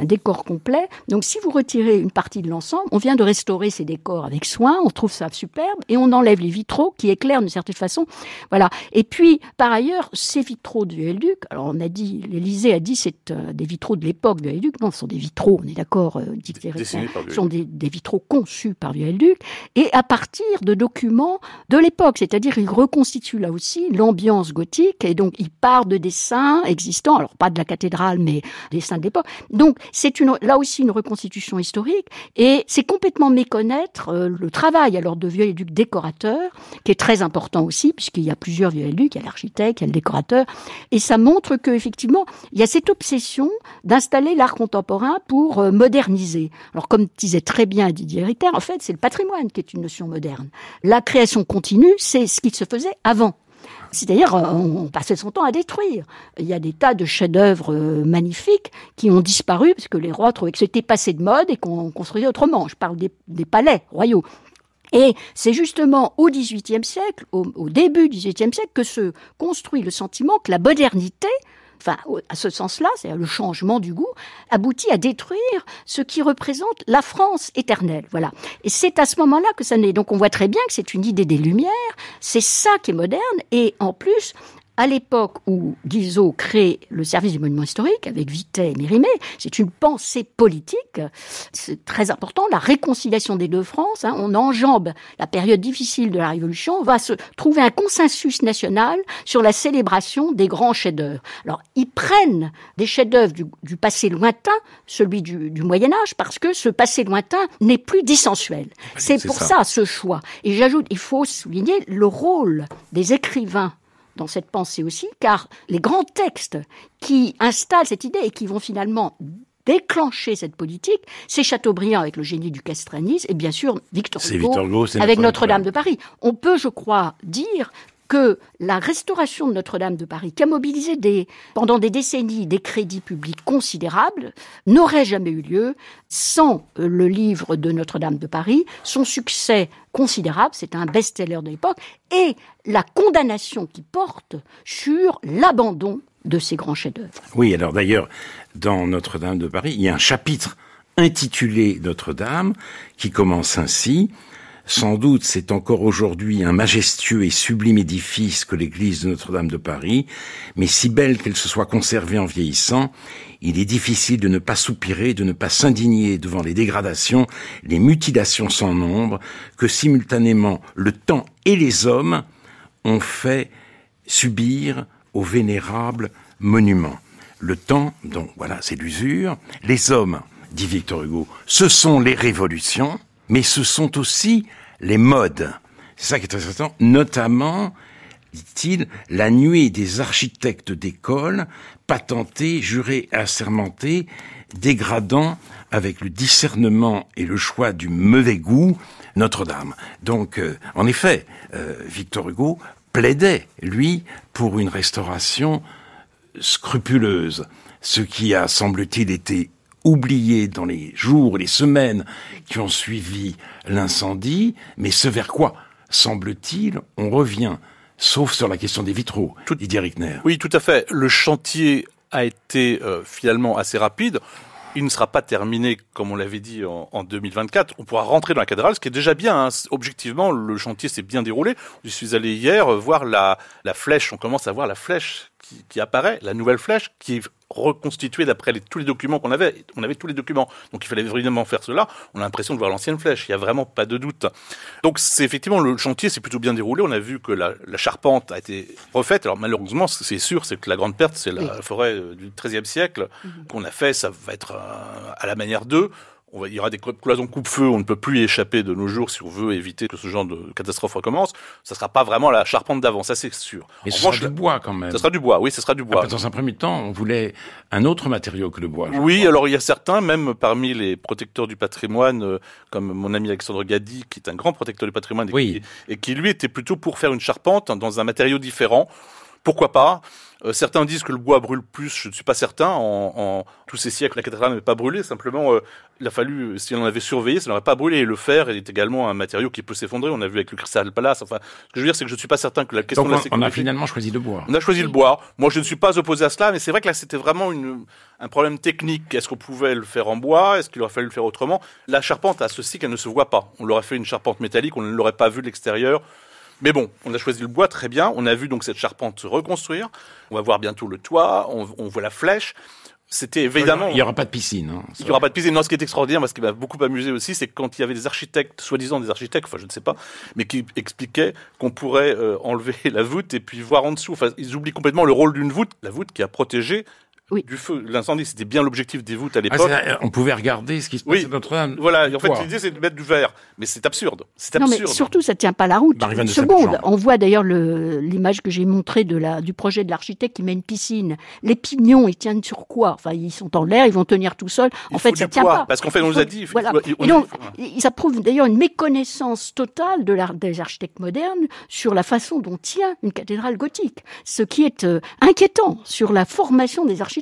S2: un, décor complet. Donc si vous retirez une partie de l'ensemble, on vient de restaurer ces décors avec soin, on trouve ça superbe, et on enlève les vitraux qui éclairent d'une certaine façon. Voilà. Et puis, par ailleurs, ces vitraux du Viollet-le-Duc, alors on a dit, l'Élysée a dit c'est euh, des vitraux de l'époque du Viollet-le-Duc, non, ce sont des vitraux, on est d'accord, euh, ce sont des, des, vitraux conçus par Viollet-le-Duc, et à partir de documents de l'époque, c'est-à-dire il reconstitue là aussi l'ambiance gothique, et donc il part de dessins existants, alors pas de la cathédrale, mais des saints de l'époque. Donc c'est une, là aussi une reconstitution historique et c'est complètement méconnaître euh, le travail alors de Viollet-le-Duc décorateur, qui est très important aussi puisqu'il y a plusieurs Viollet-le-Duc, il y a l'architecte, il y a le décorateur, et ça montre qu'effectivement il y a cette obsession d'installer l'art contemporain pour euh, moderniser. Alors comme disait très bien Didier Ritter, en fait c'est le patrimoine qui est une notion moderne. La création continue, c'est ce qui se faisait avant. C'est-à-dire, euh, on passait son temps à détruire. Il y a des tas de chefs-d'œuvre euh, magnifiques qui ont disparu parce que les rois trouvaient que c'était passé de mode et qu'on construisait autrement. Je parle des, palais royaux. Et c'est justement au XVIIIe siècle, au, au début du XVIIIe siècle, que se construit le sentiment que la modernité enfin, à ce sens-là, c'est le changement du goût, aboutit à détruire ce qui représente la France éternelle. Voilà. Et c'est à ce moment-là que ça naît. Donc on voit très bien que c'est une idée des Lumières, c'est ça qui est moderne, et en plus, à l'époque où Guizot crée le service du monument historique avec Vitet et Mérimée, c'est une pensée politique. C'est très important. La réconciliation des deux France. Hein, on enjambe la période difficile de la Révolution. On va se trouver un consensus national sur la célébration des grands chefs-d'œuvre. Alors, ils prennent des chefs-d'œuvre du, passé lointain, celui du, Moyen Âge, parce que ce passé lointain n'est plus dissensuel. C'est pour ça. ça ce choix. Et j'ajoute, il faut souligner le rôle des écrivains dans cette pensée aussi, car les grands textes qui installent cette idée et qui vont finalement déclencher cette politique, c'est Chateaubriand avec le génie du castranisme et bien sûr Victor Hugo, avec Notre-Dame de Paris. On peut, je crois, dire que la restauration de Notre-Dame de Paris, qui a mobilisé pendant des décennies des crédits publics considérables, n'aurait jamais eu lieu sans euh, le livre de Notre-Dame de Paris, son succès considérable, c'est un best-seller de l'époque, et la condamnation qui porte sur l'abandon de ces grands chefs-d'œuvre.
S1: Oui, alors d'ailleurs, dans Notre-Dame de Paris, il y a un chapitre intitulé Notre-Dame qui commence ainsi. Sans doute, c'est encore aujourd'hui un majestueux et sublime édifice que l'église de Notre-Dame de Paris, mais si belle qu'elle se soit conservée en vieillissant, il est difficile de ne pas soupirer, de ne pas s'indigner devant les dégradations, les mutilations sans nombre, que simultanément le temps et les hommes ont fait subir au vénérable monument. Le temps, donc voilà, c'est l'usure. Les hommes, dit Victor Hugo, ce sont les révolutions mais ce sont aussi les modes. C'est ça qui est très important, notamment, dit-il, la nuée des architectes d'école, patentés, jurés, assermentés, dégradant avec le discernement et le choix du mauvais goût Notre-Dame. Donc, euh, en effet, euh, Victor Hugo plaidait, lui, pour une restauration scrupuleuse, ce qui a, semble-t-il, été oublié dans les jours et les semaines qui ont suivi l'incendie, mais ce vers quoi, semble-t-il, on revient, sauf sur la question des vitraux, tout, Didier Rickner.
S3: Oui, tout à fait. Le chantier a été euh, finalement assez rapide. Il ne sera pas terminé, comme on l'avait dit, en, 2024. On pourra rentrer dans la cathédrale, ce qui est déjà bien. Hein. Objectivement, le chantier s'est bien déroulé. Je suis allé hier voir la, la flèche. On commence à voir la flèche qui, qui apparaît, la nouvelle flèche, qui est reconstitué d'après tous les documents qu'on avait. On avait tous les documents, donc il fallait évidemment faire cela. On a l'impression de voir l'ancienne flèche, il n'y a vraiment pas de doute. Donc c'est effectivement le chantier s'est plutôt bien déroulé. On a vu que la, charpente a été refaite. Alors malheureusement, c'est sûr, c'est que la grande perte, c'est la forêt euh, du XIIIe siècle mhm. qu'on a fait. Ça va être euh, à la manière d'eux il y aura des cloisons coupe-feu, on ne peut plus y échapper de nos jours si on veut éviter que ce genre de catastrophe recommence. Ça sera pas vraiment la charpente d'avant, ça c'est sûr.
S1: Mais ce sera du bois quand même.
S3: Ça sera du bois, oui, ce sera du bois.
S1: dans un premier temps, on voulait un autre matériau que le bois.
S3: Oui, alors il y a certains, même parmi les protecteurs du patrimoine, euh, comme mon ami Alexandre Gadi, qui est un grand protecteur du patrimoine, et qui lui était plutôt pour faire une charpente dans un matériau différent. Pourquoi pas? Euh, certains disent que le bois brûle plus, je ne suis pas certain. En, tous ces siècles, la cathédrale n'avait pas brûlé. Simplement, euh, il a fallu, si on avait surveillé, ça n'aurait pas brûlé. Et le fer est également un matériau qui peut s'effondrer. On a vu avec le Crystal Palace. Enfin, ce que je veux dire, c'est que je ne suis pas certain que la question
S1: de
S3: la sécurité...
S1: on a finalement choisi le bois.
S3: On a choisi le bois. Moi, je ne suis pas opposé à cela, mais c'est vrai que là, c'était vraiment un problème technique. Est-ce qu'on pouvait le faire en bois? Est-ce qu'il aurait fallu le faire autrement? La charpente a ceci qu'elle ne se voit pas. On l'aurait fait une charpente métallique, on ne l'aurait pas vu de l'extérieur. Mais bon, on a choisi le bois, très bien. On a vu donc cette charpente se reconstruire. On va voir bientôt le toit. On, voit la flèche. C'était évidemment.
S1: Il n'y aura pas de piscine. Hein,
S3: il n'y aura pas de piscine. Non, ce qui est extraordinaire, moi, ce qui m'a beaucoup amusé aussi, c'est quand il y avait des architectes, soi-disant des architectes, enfin je ne sais pas, mais qui expliquaient qu'on pourrait euh, enlever *laughs* la voûte et puis voir en dessous. Enfin, ils oublient complètement le rôle d'une voûte, la voûte qui a protégé oui. du feu. L'incendie, c'était bien l'objectif des voûtes à ah, l'époque.
S1: on pouvait regarder ce qui se passait dans Notre-Dame.
S3: Voilà, en fait, l'idée, c'est de mettre du verre. Mais c'est absurde. C'est
S2: absurde. Non, mais surtout, ça tient pas la route. Une seconde. On voit d'ailleurs l'image que j'ai montrée de la, du projet de l'architecte qui met une piscine. Les pignons, ils tiennent sur quoi? Enfin, ils sont en l'air, ils vont tenir tout seuls. En fait, ça tient pas.
S3: Parce qu'en fait, on nous a dit.
S2: Voilà. Et donc, ça prouve d'ailleurs une méconnaissance totale de l'art des architectes modernes sur la façon dont tient une cathédrale gothique. Ce qui est euh, inquiétant sur la formation des architectes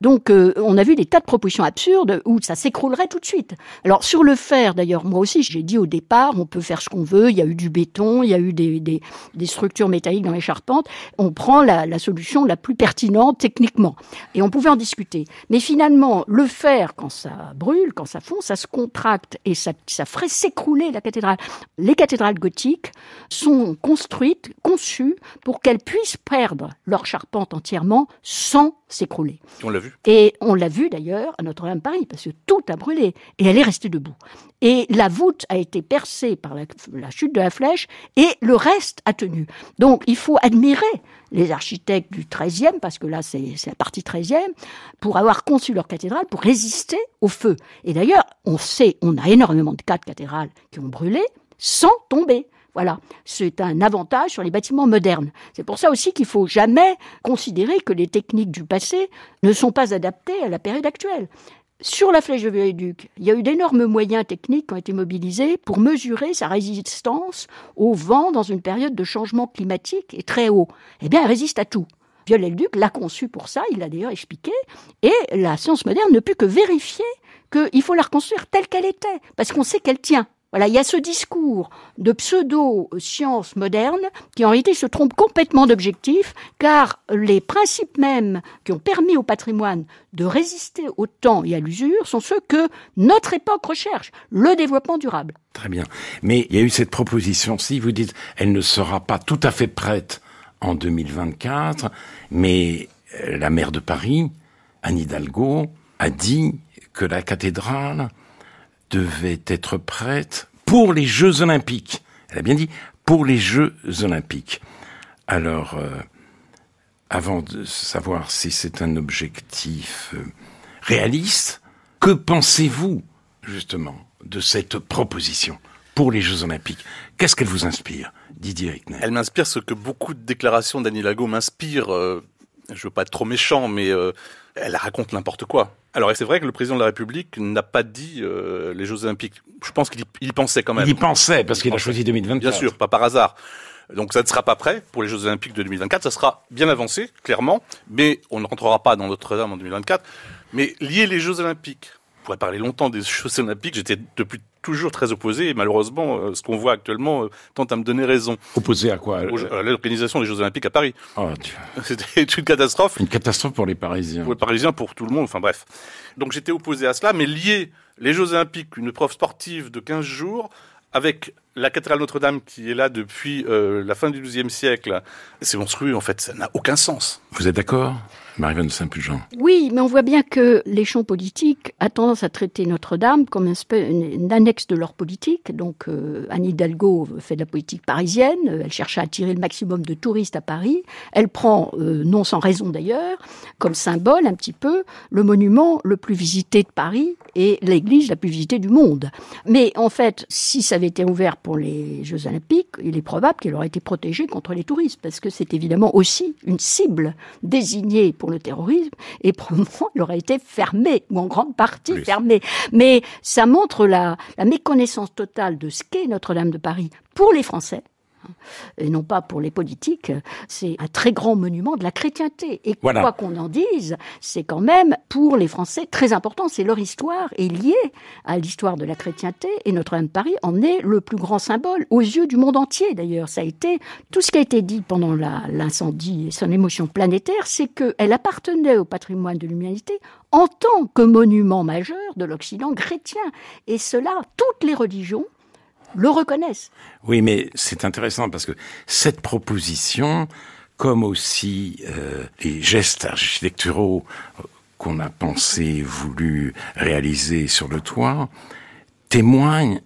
S2: Donc, euh, on a vu des tas de propositions absurdes où ça s'écroulerait tout de suite. Alors, sur le fer, d'ailleurs, moi aussi, j'ai dit au départ, on peut faire ce qu'on veut. Il y a eu du béton, il y a eu des, structures métalliques dans les charpentes. On prend la, la solution la plus pertinente techniquement. Et on pouvait en discuter. Mais finalement, le fer, quand ça brûle, quand ça fond, ça se contracte et ça, ça ferait s'écrouler la cathédrale. Les cathédrales gothiques sont construites, conçues pour qu'elles puissent perdre leur charpente entièrement sans s'écrouler.
S3: On l'a vu.
S2: Et on l'a vu d'ailleurs à Notre-Dame-Paris, parce que tout a brûlé et elle est restée debout. Et la voûte a été percée par la, la chute de la flèche et le reste a tenu. Donc il faut admirer les architectes du XIIIe, parce que là c'est la partie XIIIe, pour avoir conçu leur cathédrale, pour résister au feu. Et d'ailleurs, on sait, on a énormément de cas de cathédrales qui ont brûlé sans tomber. Voilà, c'est un avantage sur les bâtiments modernes. C'est pour ça aussi qu'il faut jamais considérer que les techniques du passé ne sont pas adaptées à la période actuelle. Sur la flèche de Viaduc, il y a eu d'énormes moyens techniques qui ont été mobilisés pour mesurer sa résistance au vent dans une période de changement climatique et très haut. Eh bien, elle résiste à tout. Viollet-le-Duc l'a conçu pour ça, il l'a d'ailleurs expliqué, et la science moderne ne peut que vérifier qu'il faut la reconstruire telle qu'elle était, parce qu'on sait qu'elle tient. Voilà, il y a ce discours de pseudo-science moderne qui en réalité se trompe complètement d'objectif, car les principes mêmes qui ont permis au patrimoine de résister au temps et à l'usure sont ceux que notre époque recherche, le développement durable.
S1: Très bien. Mais il y a eu cette proposition-ci, vous dites, elle ne sera pas tout à fait prête en 2024, mais euh, la maire de Paris, Anne Hidalgo, a dit que la cathédrale devait être prête pour les Jeux Olympiques. Elle a bien dit pour les Jeux Olympiques. Alors, euh, avant de savoir si c'est un objectif euh, réaliste, que pensez-vous justement de cette proposition pour les Jeux Olympiques? Qu'est-ce qu'elle vous inspire, Didier Rickner
S3: Elle m'inspire ce que beaucoup de déclarations d'Annie Lago m'inspirent. Euh, je veux pas être trop méchant, mais euh, elle raconte n'importe quoi. Alors c'est vrai que le président de la République n'a pas dit euh, les Jeux Olympiques. Je pense qu'il y, pensait quand même.
S1: Il y pensait parce
S3: Il
S1: qu'il a choisi 2024.
S3: Bien sûr, pas par hasard. Donc ça ne sera pas prêt pour les Jeux Olympiques de 2024. Ça sera bien avancé, clairement, mais on ne rentrera pas dans Notre-Dame en 2024. Mais lier les Jeux Olympiques, on pourrait parler longtemps des Jeux Olympiques. J'étais depuis toujours très opposé et malheureusement, euh, ce qu'on voit actuellement euh, tente à me donner raison.
S1: Opposé à quoi?
S3: À l'organisation des Jeux Olympiques à Paris.
S1: Oh. *laughs*
S3: C'était une catastrophe
S1: Une catastrophe pour les Parisiens.
S3: pour les Parisiens, pour tout le monde, enfin bref. Donc j'étais opposé à cela, mais lier les Jeux Olympiques, une preuve sportive de 15 jours, avec la cathédrale Notre-Dame qui est là depuis euh, la fin du XIIe siècle, c'est monstrueux en fait, ça n'a aucun sens.
S1: Vous êtes d'accord? Marie-Vanne Saint-Pulgent.
S2: Oui, mais on voit bien que les champs politiques a tendance à traiter Notre-Dame comme une, annexe de leur politique. Donc euh, Anne Hidalgo fait de la politique parisienne, elle cherche à attirer le maximum de touristes à Paris. Elle prend, euh, non sans raison d'ailleurs, comme symbole un petit peu le monument le plus visité de Paris et l'église la plus visitée du monde. Mais en fait, si ça avait été ouvert pour les Jeux Olympiques, il est probable qu'elle aurait été protégée contre les touristes, parce que c'est évidemment aussi une cible désignée pour le terrorisme, et probablement elle aurait été fermée, ou en grande partie
S1: Oui.
S2: fermée. Mais ça montre la, la méconnaissance totale de ce qu'est Notre-Dame de Paris pour les Français. Et non pas pour les politiques, c'est un très grand monument de la chrétienté. Et
S1: Voilà.
S2: quoi qu'on en dise, c'est quand même pour les Français très important. C'est leur histoire est liée à l'histoire de la chrétienté et Notre-Dame de Paris en est le plus grand symbole aux yeux du monde entier d'ailleurs. Ça a été tout ce qui a été dit pendant l'incendie et son émotion planétaire, c'est qu'elle appartenait au patrimoine de l'humanité en tant que monument majeur de l'Occident chrétien. Et cela, toutes les religions le reconnaissent.
S1: Oui, mais c'est intéressant parce que cette proposition, comme aussi euh, les gestes architecturaux euh, qu'on a pensé, voulu réaliser sur le toit, témoignent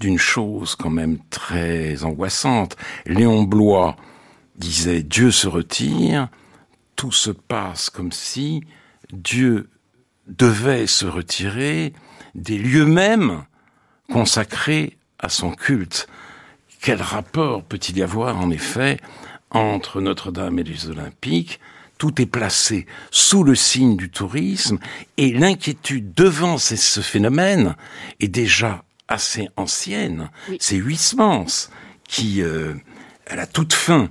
S1: d'une chose quand même très angoissante. Léon Blois disait Dieu se retire, tout se passe comme si Dieu devait se retirer des lieux mêmes consacrés à son culte. Quel rapport peut-il y avoir en effet entre Notre-Dame et les Olympiques? Tout est placé sous le signe du tourisme et l'inquiétude devant ce- phénomène est déjà assez ancienne.
S2: Oui.
S1: C'est Huysmans qui, euh, à la toute fin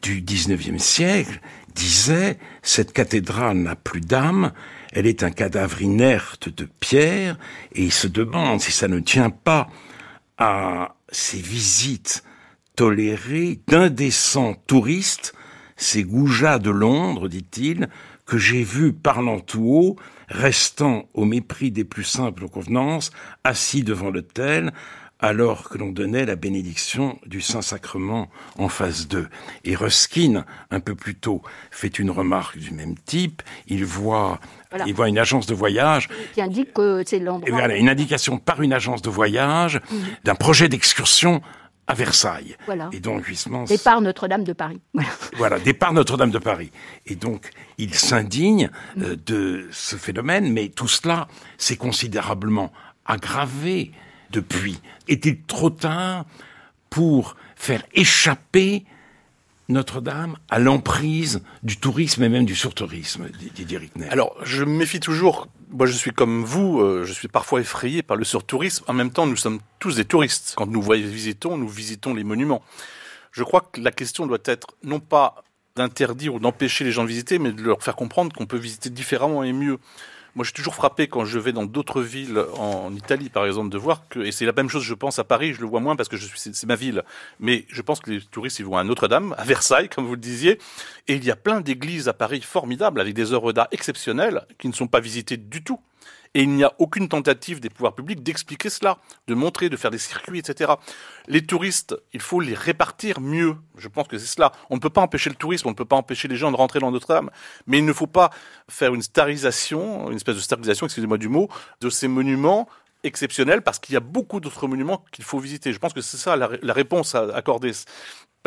S1: du 19e siècle, disait, cette cathédrale n'a plus d'âme, elle est un cadavre inerte de pierre, et il se demande si ça ne tient pas à ces visites tolérées d'indécents touristes, ces goujats de Londres, dit-il, que j'ai vus parlant tout haut, restant au mépris des plus simples convenances, assis devant l'autel, alors que l'on donnait la bénédiction du Saint-Sacrement en phase 2. Et Ruskin, un peu plus tôt, fait une remarque du même type. Il voit, il voit une agence de voyage.
S2: Qui indique que c'est l'endroit.
S1: Voilà, une indication par une agence de voyage mmh. d'un projet d'excursion à Versailles.
S2: Voilà.
S1: Et donc Huysmans...
S2: Départ Notre-Dame de Paris. *laughs*
S1: Voilà. départ Notre-Dame de Paris. Et donc il s'indigne euh, de ce phénomène, mais tout cela s'est considérablement aggravé depuis. Est-il trop tard pour faire échapper notre-Dame à l'emprise du tourisme et même du surtourisme, Didier Rickner
S3: Alors, je méfie toujours. Moi, je suis comme vous, euh, je suis parfois effrayé par le surtourisme. En même temps, nous sommes tous des touristes. Quand nous visitons, nous visitons les monuments. Je crois que la question doit être non pas d'interdire ou d'empêcher les gens de visiter, mais de leur faire comprendre qu'on peut visiter différemment et mieux. Moi, je suis toujours frappé quand je vais dans d'autres villes en Italie, par exemple, de voir que, et c'est la même chose, je pense, à Paris, je le vois moins parce que c'est ma ville. Mais je pense que les touristes, ils vont à Notre-Dame, à Versailles, comme vous le disiez. Et il y a plein d'églises à Paris formidables, avec des œuvres d'art exceptionnelles, qui ne sont pas visitées du tout. Et il n'y a aucune tentative des pouvoirs publics d'expliquer cela, de montrer, de faire des circuits, etc. Les touristes, il faut les répartir mieux. Je pense que c'est cela. On ne peut pas empêcher le tourisme, on ne peut pas empêcher les gens de rentrer dans Notre-Dame. Mais il ne faut pas faire une starisation, une espèce de starisation, excusez-moi du mot, de ces monuments exceptionnels parce qu'il y a beaucoup d'autres monuments qu'il faut visiter. Je pense que c'est ça la, la réponse à accorder.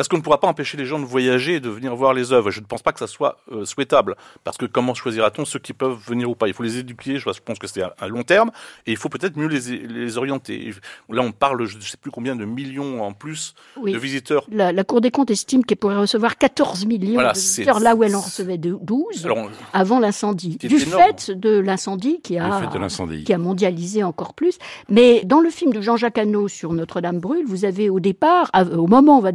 S3: Parce qu'on ne pourra pas empêcher les gens de voyager et de venir voir les œuvres. Je ne pense pas que ça soit euh, souhaitable. Parce que comment choisira-t-on ceux qui peuvent venir ou pas? Il faut les éduquer, je pense que c'est à, long terme, et il faut peut-être mieux les, les, orienter. Là, on parle, je ne sais plus combien de millions en plus de visiteurs.
S2: La, la, Cour des comptes estime qu'elle pourrait recevoir 14 millions de visiteurs, là où elle en recevait 12 avant l'incendie. Du fait de l'incendie qui, a, qui a mondialisé encore plus. Mais dans le film de Jean-Jacques Hano sur Notre-Dame brûle, vous avez au départ, au moment où on va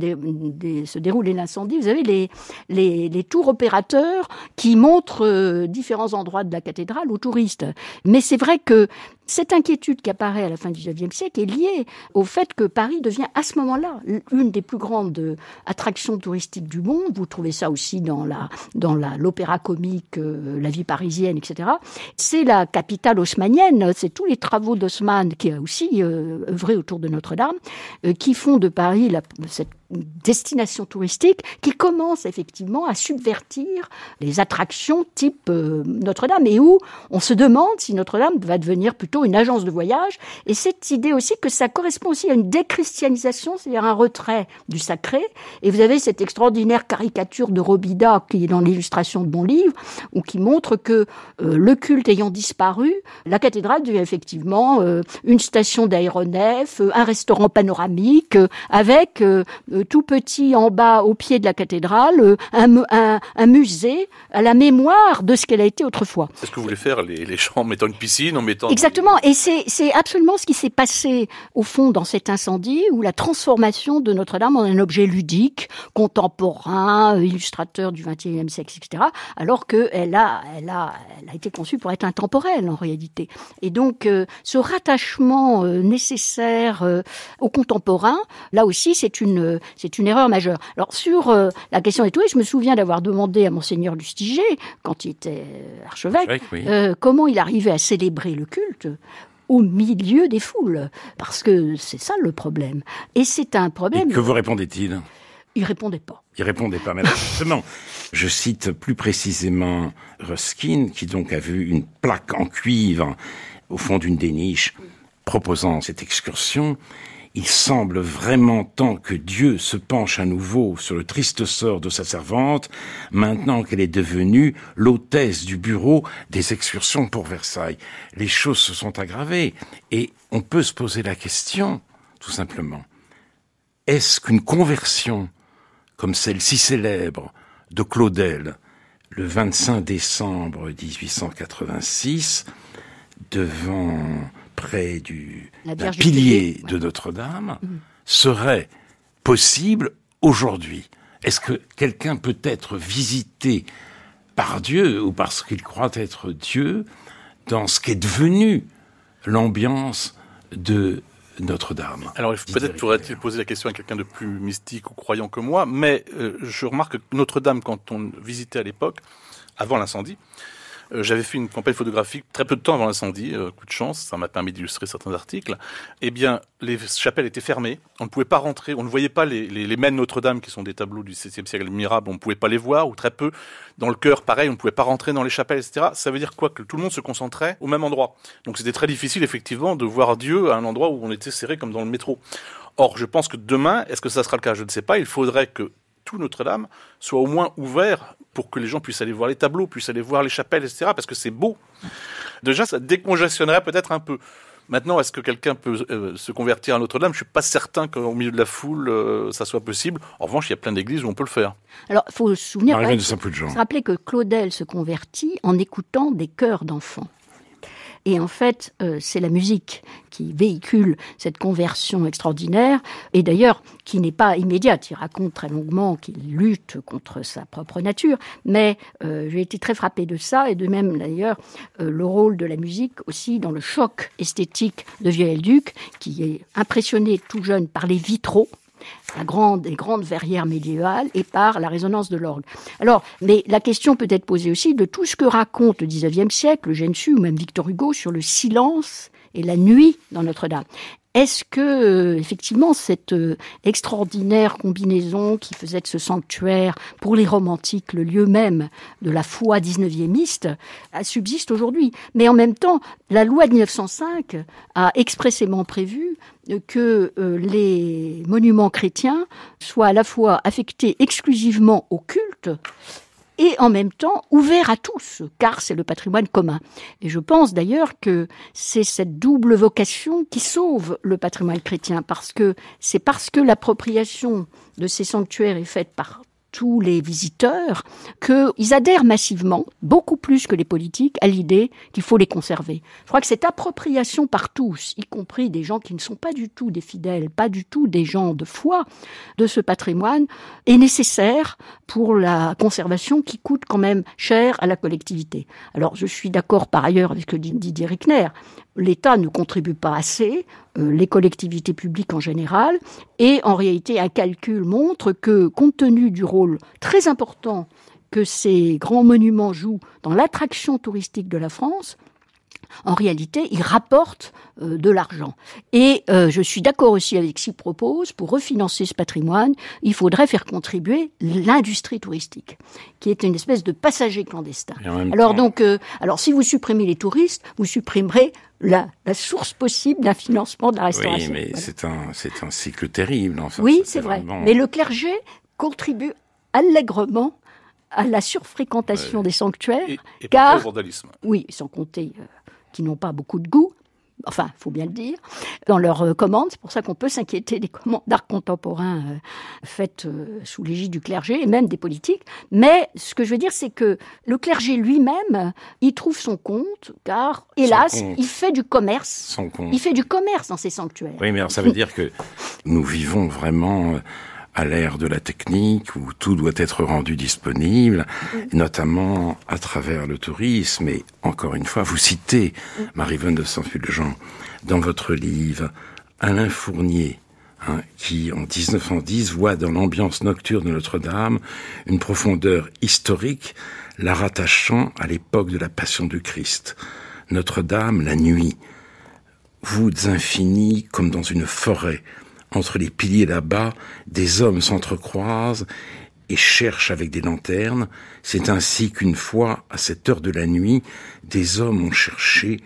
S2: se dérouler l'incendie, vous avez les, les, les, tours opérateurs qui montrent euh, différents endroits de la cathédrale aux touristes. Mais c'est vrai que cette inquiétude qui apparaît à la fin du XIXe siècle est liée au fait que Paris devient à ce moment-là une des plus grandes euh, attractions touristiques du monde. Vous trouvez ça aussi dans l'opéra comique, euh, la vie parisienne, etc. C'est la capitale haussmanienne. C'est tous les travaux d'Haussmann qui a aussi œuvré autour de Notre-Dame qui font de Paris cette destination touristique qui commence effectivement à subvertir les attractions type euh, Notre-Dame et où on se demande si Notre-Dame va devenir plutôt une agence de voyage. Et cette idée aussi que ça correspond aussi à une déchristianisation, c'est-à-dire un retrait du sacré. Et vous avez cette extraordinaire caricature de Robida qui est dans l'illustration de mon livre ou qui montre que euh, le culte ayant disparu, la cathédrale devient effectivement euh, une station d'aéronef, un restaurant panoramique avec tout petit en bas au pied de la cathédrale, euh, un, un, musée à la mémoire de ce qu'elle a été autrefois.
S3: C'est ce que vous voulez faire, les, les gens en mettant une piscine, en mettant...
S2: Exactement, et c'est absolument ce qui s'est passé au fond dans cet incendie, où la transformation de Notre-Dame en un objet ludique, contemporain, illustrateur du XXe siècle, etc., alors qu'elle a, elle a, elle a été conçue pour être intemporelle en réalité. Et donc, euh, ce rattachement euh, nécessaire au contemporain, là aussi, c'est une, c'est une erreur majeure. Alors sur euh, la question des touristes, je me souviens d'avoir demandé à monseigneur Lustiger, quand il était euh, archevêque, euh, comment il arrivait à célébrer le culte au milieu des foules, parce que c'est ça le problème. Et c'est un problème.
S1: Et que vous répondait-il?
S2: Il répondait pas.
S1: Il répondait pas. Mais justement, je cite plus précisément Ruskin, qui donc a vu une plaque en cuivre au fond d'une des niches proposant cette excursion il semble vraiment temps que Dieu se penche à nouveau sur le triste sort de sa servante, maintenant qu'elle est devenue l'hôtesse du bureau des excursions pour Versailles. Les choses se sont aggravées et on peut se poser la question, tout simplement, est-ce qu'une conversion comme celle si célèbre de Claudel le 25 décembre 1886 devant près du pilier de Notre-Dame mm. serait possible aujourd'hui Est-ce que quelqu'un peut être visité par Dieu ou parce qu'il croit être Dieu dans ce qui est devenu l'ambiance de notre-Dame.
S3: Alors peut-être faudrait-il poser la question à quelqu'un de plus mystique ou croyant que moi, mais euh, je remarque que Notre-Dame, quand on visitait à l'époque, avant l'incendie, euh, j'avais fait une campagne photographique très peu de temps avant l'incendie, euh, coup de chance, ça m'a permis d'illustrer certains articles. Eh bien, les chapelles étaient fermées, on ne pouvait pas rentrer, on ne voyait pas les, les, Notre-Dame, qui sont des tableaux du XVIe siècle admirables, on ne pouvait pas les voir, ou très peu. Dans le chœur, pareil, on ne pouvait pas rentrer dans les chapelles, etc. Ça veut dire quoi? Que tout le monde se concentrait au même endroit. Donc c'était très difficile, effectivement, de voir Dieu à un endroit où on était serré comme dans le métro. Or, je pense que demain, est-ce que ça sera le cas? Je ne sais pas. Il faudrait que tout Notre-Dame soit au moins ouvert pour que les gens puissent aller voir les tableaux, puissent aller voir les chapelles, etc. Parce que c'est beau. Déjà, ça décongestionnerait peut-être un peu. Maintenant, est-ce que quelqu'un peut euh, se convertir à Notre-Dame? Je suis pas certain qu'au milieu de la foule, euh, ça soit possible. En revanche, il y a plein d'églises où on peut le faire.
S2: Alors, il faut se souvenir,
S1: de
S2: se rappeler que Claudel se convertit en écoutant des chœurs d'enfants. Et en fait, euh, c'est la musique qui véhicule cette conversion extraordinaire, et d'ailleurs qui n'est pas immédiate. Il raconte très longuement qu'il lutte contre sa propre nature, mais euh, j'ai été très frappé de ça, et de même d'ailleurs euh, le rôle de la musique aussi dans le choc esthétique de Viollet-le-Duc, qui est impressionné tout jeune par les vitraux la grande, les grandes verrières médiévales et par la résonance de l'orgue. Alors, mais la question peut être posée aussi de tout ce que raconte le XIXe siècle, Gensu ou même Victor Hugo sur le silence et la nuit dans Notre-Dame. Est-ce que euh, effectivement cette euh, extraordinaire combinaison qui faisait de ce sanctuaire pour les romantiques le lieu même de la foi 19e subsiste aujourd'hui? Mais en même temps, la loi de 1905 a expressément prévu que euh, les monuments chrétiens soient à la fois affectés exclusivement au culte et en même temps ouvert à tous, car c'est le patrimoine commun. Et je pense d'ailleurs que c'est cette double vocation qui sauve le patrimoine chrétien, parce que c'est parce que l'appropriation de ces sanctuaires est faite par tous les visiteurs qu'ils adhèrent massivement, beaucoup plus que les politiques, à l'idée qu'il faut les conserver. Je crois que cette appropriation par tous, y compris des gens qui ne sont pas du tout des fidèles, pas du tout des gens de foi, de ce patrimoine, est nécessaire pour la conservation qui coûte quand même cher à la collectivité. Alors je suis d'accord par ailleurs avec ce que dit Didier Rickner l'État ne contribue pas assez, les collectivités publiques en général, et en réalité un calcul montre que compte tenu du rôle très important que ces grands monuments jouent dans l'attraction touristique de la France, en réalité, ils rapportent euh, de l'argent. Et euh, je suis d'accord aussi avec ce qu'il propose, pour refinancer ce patrimoine, il faudrait faire contribuer l'industrie touristique, qui est une espèce de passager clandestin. Alors
S1: temps...
S2: donc, euh, alors si vous supprimez les touristes, vous supprimerez la, la source possible d'un financement de la restauration.
S1: Oui, mais voilà. c'est un, c'est un cycle terrible. Enfin,
S2: oui, c'est vrai. Vraiment... Mais le clergé contribue allègrement à la surfréquentation
S3: Ouais.
S2: des sanctuaires,
S3: Et, et
S2: car
S3: parfois au vandalisme.
S2: oui, sans compter euh, qui n'ont pas beaucoup de goût, enfin, faut bien le dire, dans leurs euh, commandes. C'est pour ça qu'on peut s'inquiéter des commandes d'art contemporain euh, faites euh, sous l'égide du clergé et même des politiques. Mais ce que je veux dire, c'est que le clergé lui-même, il trouve son compte, car, hélas,
S1: compte.
S2: il fait du commerce.
S1: Sans compte.
S2: Il fait du commerce dans ces sanctuaires.
S1: Oui, mais alors ça veut dire que nous vivons vraiment à l'ère de la technique où tout doit être rendu disponible, notamment à travers le tourisme. Et encore une fois, vous citez Marie-Vonne de Saint-Fulgent dans votre livre Alain Fournier, hein, qui en 1910 voit dans l'ambiance nocturne de Notre-Dame une profondeur historique, la rattachant à l'époque de la Passion du Christ. Notre-Dame, la nuit, voûtes infinies comme dans une forêt, entre les piliers là-bas, des hommes s'entrecroisent et cherchent avec des lanternes. C'est ainsi qu'une fois, à cette heure de la nuit, des hommes ont cherché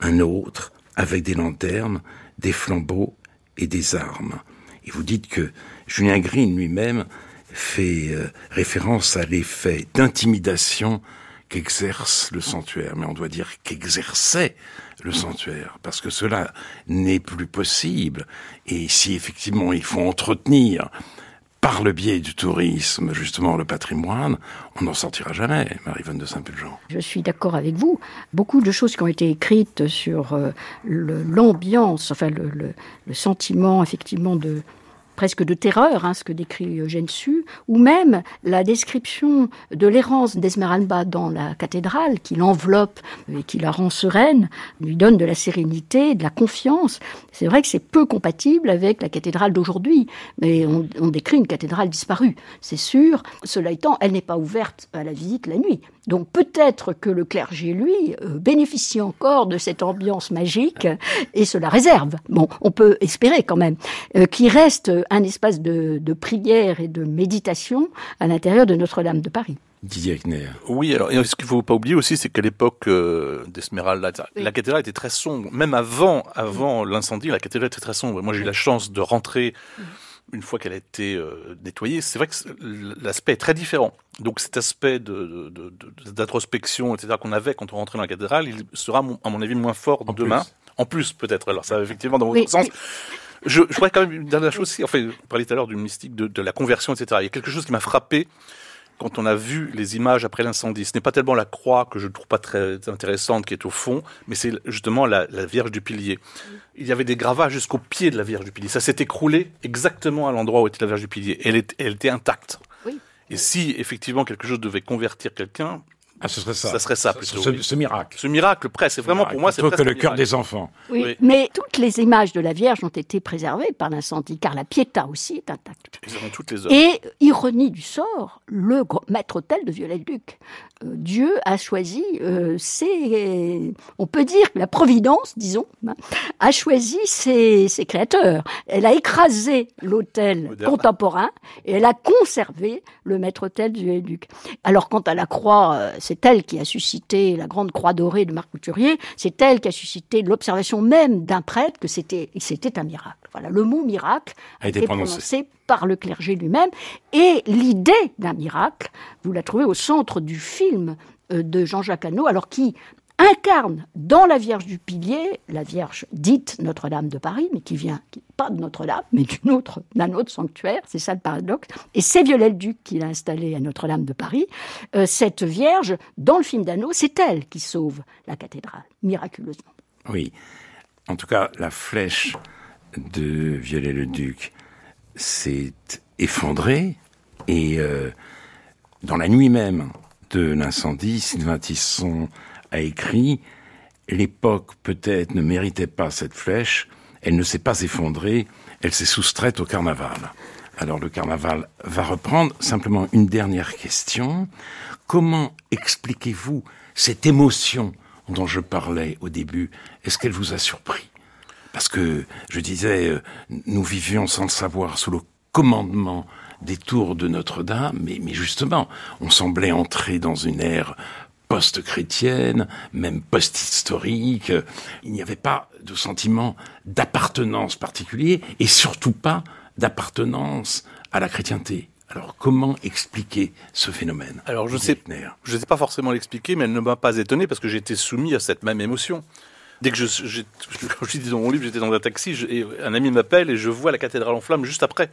S1: un autre avec des lanternes, des flambeaux et des armes. Et vous dites que Julien Green lui-même fait euh, référence à l'effet d'intimidation qu'exerce le sanctuaire, mais on doit dire qu'exerçait le sanctuaire, parce que cela n'est plus possible. Et si effectivement il faut entretenir par le biais du tourisme, justement, le patrimoine, on n'en sortira jamais, Marie-Vonne de Saint-Pulgent.
S2: Je suis d'accord avec vous. Beaucoup de choses qui ont été écrites sur euh, l'ambiance, enfin le sentiment effectivement de, presque de terreur, hein, ce que décrit Eugène Sue, ou même la description de l'errance d'Esmeralda dans la cathédrale, qui l'enveloppe et qui la rend sereine, lui donne de la sérénité, de la confiance. C'est vrai que c'est peu compatible avec la cathédrale d'aujourd'hui, mais on, décrit une cathédrale disparue, c'est sûr. Cela étant, elle n'est pas ouverte à la visite la nuit. Donc peut-être que le clergé, lui, euh, bénéficie encore de cette ambiance magique et se la réserve. Bon, on peut espérer quand même euh, qu'il reste un espace de, de prière et de méditation à l'intérieur de Notre-Dame de Paris.
S1: Didier Ekner.
S3: Oui, alors ce qu'il ne faut pas oublier aussi, c'est qu'à l'époque euh, d'Esmeralda, la cathédrale était très sombre. Même avant, avant l'incendie, la cathédrale était très sombre. Moi, j'ai eu la chance de rentrer une fois qu'elle a été euh, nettoyée. C'est vrai que l'aspect est très différent. Donc cet aspect d'introspection, de, de, etc., qu'on avait quand on rentrait dans la cathédrale, il sera, à mon avis, moins fort
S1: En
S3: demain.
S1: plus.
S3: En plus, peut-être. Alors ça, effectivement, dans votre
S2: Oui,
S3: sens.
S2: oui.
S3: Je, je voudrais quand même une dernière chose aussi. Enfin, vous parliez tout à l'heure du mystique de, de la conversion, etc. Il y a quelque chose qui m'a frappé quand on a vu les images après l'incendie. Ce n'est pas tellement la croix que je ne trouve pas très intéressante qui est au fond, mais c'est justement la, la Vierge du Pilier. Il y avait des gravats jusqu'au pied de la Vierge du Pilier. Ça s'est écroulé exactement à l'endroit où était la Vierge du Pilier. Elle, est- elle était intacte.
S2: Oui.
S3: Et si effectivement quelque chose devait convertir quelqu'un,
S1: Ah, ce serait ça.
S3: Ça serait ça, plutôt,
S1: Ce,
S3: oui.
S1: ce miracle.
S3: ce miracle presque, c'est vraiment pour moi, c'est
S1: Plutôt que
S3: presque
S1: le cœur des enfants.
S2: Oui,
S3: Oui.
S2: mais toutes les images de la Vierge ont été préservées par l'incendie, car la Pietà aussi est intacte.
S3: Ils toutes les œuvres.
S2: Et, ironie du sort, le maître-autel de Viollet-le-Duc. Euh, Dieu a choisi, euh, ses- on peut dire que la Providence, disons, hein, a choisi ses, ses créateurs. Elle a écrasé l'autel
S3: Moderne.
S2: contemporain et elle a conservé le maître-autel de Viollet-le-Duc. Alors quant à la croix, euh, c'est elle qui a suscité la grande croix dorée de Marc Couturier, c'est elle qui a suscité l'observation même d'un prêtre que c'était c'était un miracle. Voilà, le mot miracle
S1: A été prononcé.
S2: prononcé par le clergé lui-même. Et l'idée d'un miracle, vous la trouvez au centre du film euh, de Jean-Jacques Hano, alors qui incarne dans la Vierge du Pilier, la Vierge dite Notre-Dame de Paris, mais qui vient pas de Notre-Dame, mais d'une autre, d'un autre sanctuaire, c'est ça le paradoxe. Et c'est Viollet-le-Duc qui l'a installée à Notre-Dame de Paris. Euh, cette Vierge, dans le film d'Hano, c'est elle qui sauve la cathédrale, miraculeusement.
S1: Oui. En tout cas, la flèche de Viollet-le-Duc s'est effondrée et euh, dans la nuit même de l'incendie, Sylvain Tisson a écrit L'époque peut-être ne méritait pas cette flèche, elle ne s'est pas effondrée, elle s'est soustraite au carnaval. Alors le carnaval va reprendre. Simplement une dernière question. Comment expliquez-vous cette émotion dont je parlais au début? Est-ce qu'elle vous a surpris? Parce que je disais, euh, nous vivions sans le savoir sous le commandement des tours de Notre-Dame, mais, mais justement, on semblait entrer dans une ère post-chrétienne, même post-historique. Il n'y avait pas de sentiment d'appartenance particulier et surtout pas d'appartenance à la chrétienté. Alors comment expliquer ce phénomène
S3: Alors, je sais- Je ne sais pas forcément l'expliquer, mais elle ne m'a pas étonné parce que été soumis à cette même émotion. Dès que je, comme *laughs* je dis dans mon livre, j'étais dans un taxi, je- et un ami m'appelle et je vois la cathédrale en flammes juste après.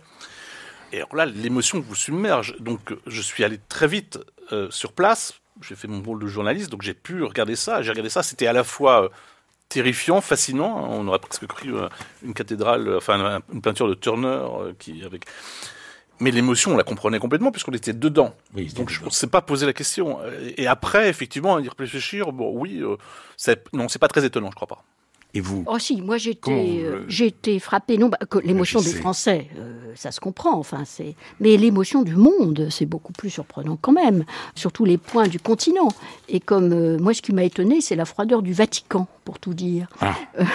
S3: Et alors là, l'émotion vous submerge. Donc, je suis allé très vite euh, sur place. J'ai fait mon rôle de journaliste, donc j'ai pu regarder ça. J'ai regardé ça. C'était à la fois euh, terrifiant, fascinant. On aurait presque cru euh, une cathédrale, euh, enfin un- une peinture de Turner qui avec. Mais l'émotion, on la comprenait complètement puisqu'on était dedans.
S1: Oui,
S3: Donc je ne sais pas poser la question. Et après, effectivement, à y réfléchir, bon, oui, euh, non, c'est pas très étonnant, je crois pas.
S1: Et vous
S2: Oh si, moi j'étais, euh, j'étais frappée. Non, bah, l'émotion des. Français, euh, ça se comprend. Enfin, c'est, mais l'émotion du monde, c'est beaucoup plus surprenant quand même. Surtout les points du continent. Et comme euh, moi, ce qui m'a étonné, c'est la froideur du Vatican, pour tout dire,
S1: Ah. *laughs*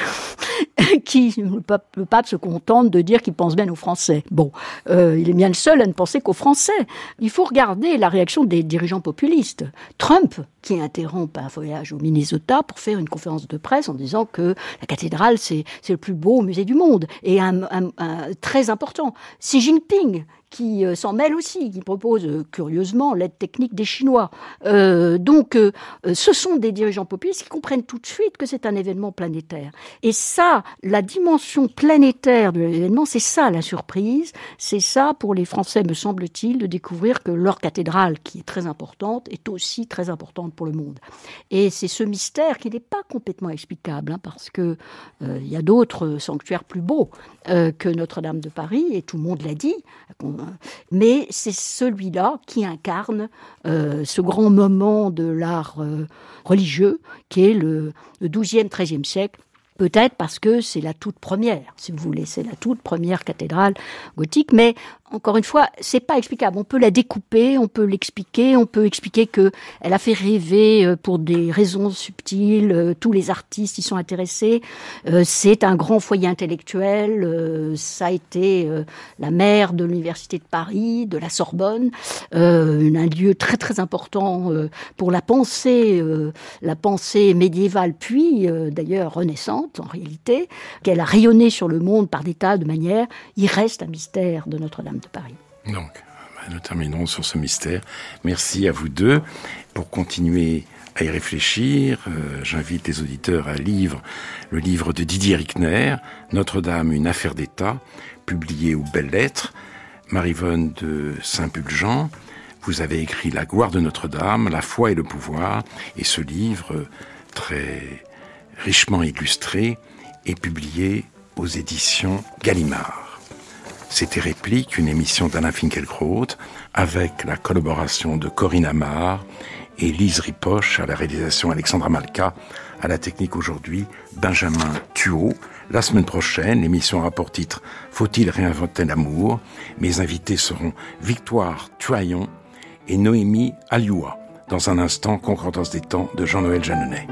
S2: qui le pape, le pape se contente de dire qu'il pense bien aux Français. Bon, euh, il est bien le seul à ne penser qu'aux Français. Il faut regarder la réaction des dirigeants populistes. Trump, qui interrompt un voyage au Minnesota pour faire une conférence de presse en disant que la cathédrale, c'est c'est le plus beau musée du monde et un, un- un- très important. Xi Jinping, qui euh, s'en mêle aussi, qui propose euh, curieusement l'aide technique des Chinois. Euh, donc, ce sont des dirigeants populistes qui comprennent tout de suite que c'est un événement planétaire. Et ça, la dimension planétaire de l'événement, c'est ça la surprise. C'est ça pour les Français, me semble-t-il, de découvrir que leur cathédrale, qui est très importante, est aussi très importante pour le monde. Et c'est ce mystère qui n'est pas complètement explicable, hein, parce que il y a d'autres sanctuaires plus beaux que Notre-Dame de Paris, et tout le monde l'a dit mais c'est celui-là qui incarne euh, ce grand moment de l'art euh, religieux qui est le, le 12e, 13e siècle. Peut-être parce que c'est la toute première, si vous voulez, c'est la toute première cathédrale gothique, mais encore une fois, c'est pas explicable. On peut la découper, on peut l'expliquer, on peut expliquer que elle a fait rêver euh, pour des raisons subtiles euh, tous les artistes y sont intéressés. Euh, c'est un grand foyer intellectuel. Ça a été la mère de l'université de Paris, de la Sorbonne, un lieu très très important pour la pensée, la pensée médiévale puis d'ailleurs renaissante en réalité, qu'elle a rayonné sur le monde par des tas de manières. Il reste un mystère de Notre-Dame de Paris.
S1: Donc, bah, nous terminons sur ce mystère. Merci à vous deux. Pour continuer à y réfléchir, euh, j'invite les auditeurs à lire le livre de Didier Rickner, Notre-Dame, une affaire d'État, publié aux Belles Lettres, Marivonne de Saint-Pulgent. Vous avez écrit La gloire de Notre-Dame, La foi et le pouvoir, et ce livre très richement illustré est publié aux éditions Gallimard. C'était Réplique, une émission d'Alain Finkielkraut avec la collaboration de Corinne Amar et Lise Ripoche à la réalisation Alexandra Malka, à la technique aujourd'hui Benjamin Thuot. La semaine prochaine, l'émission a pour titre Faut-il réinventer l'amour? Mes invités seront Victoire Tuaillon et Noémie Alioua. Dans un instant, Concordance des temps de Jean-Noël Jeanneney.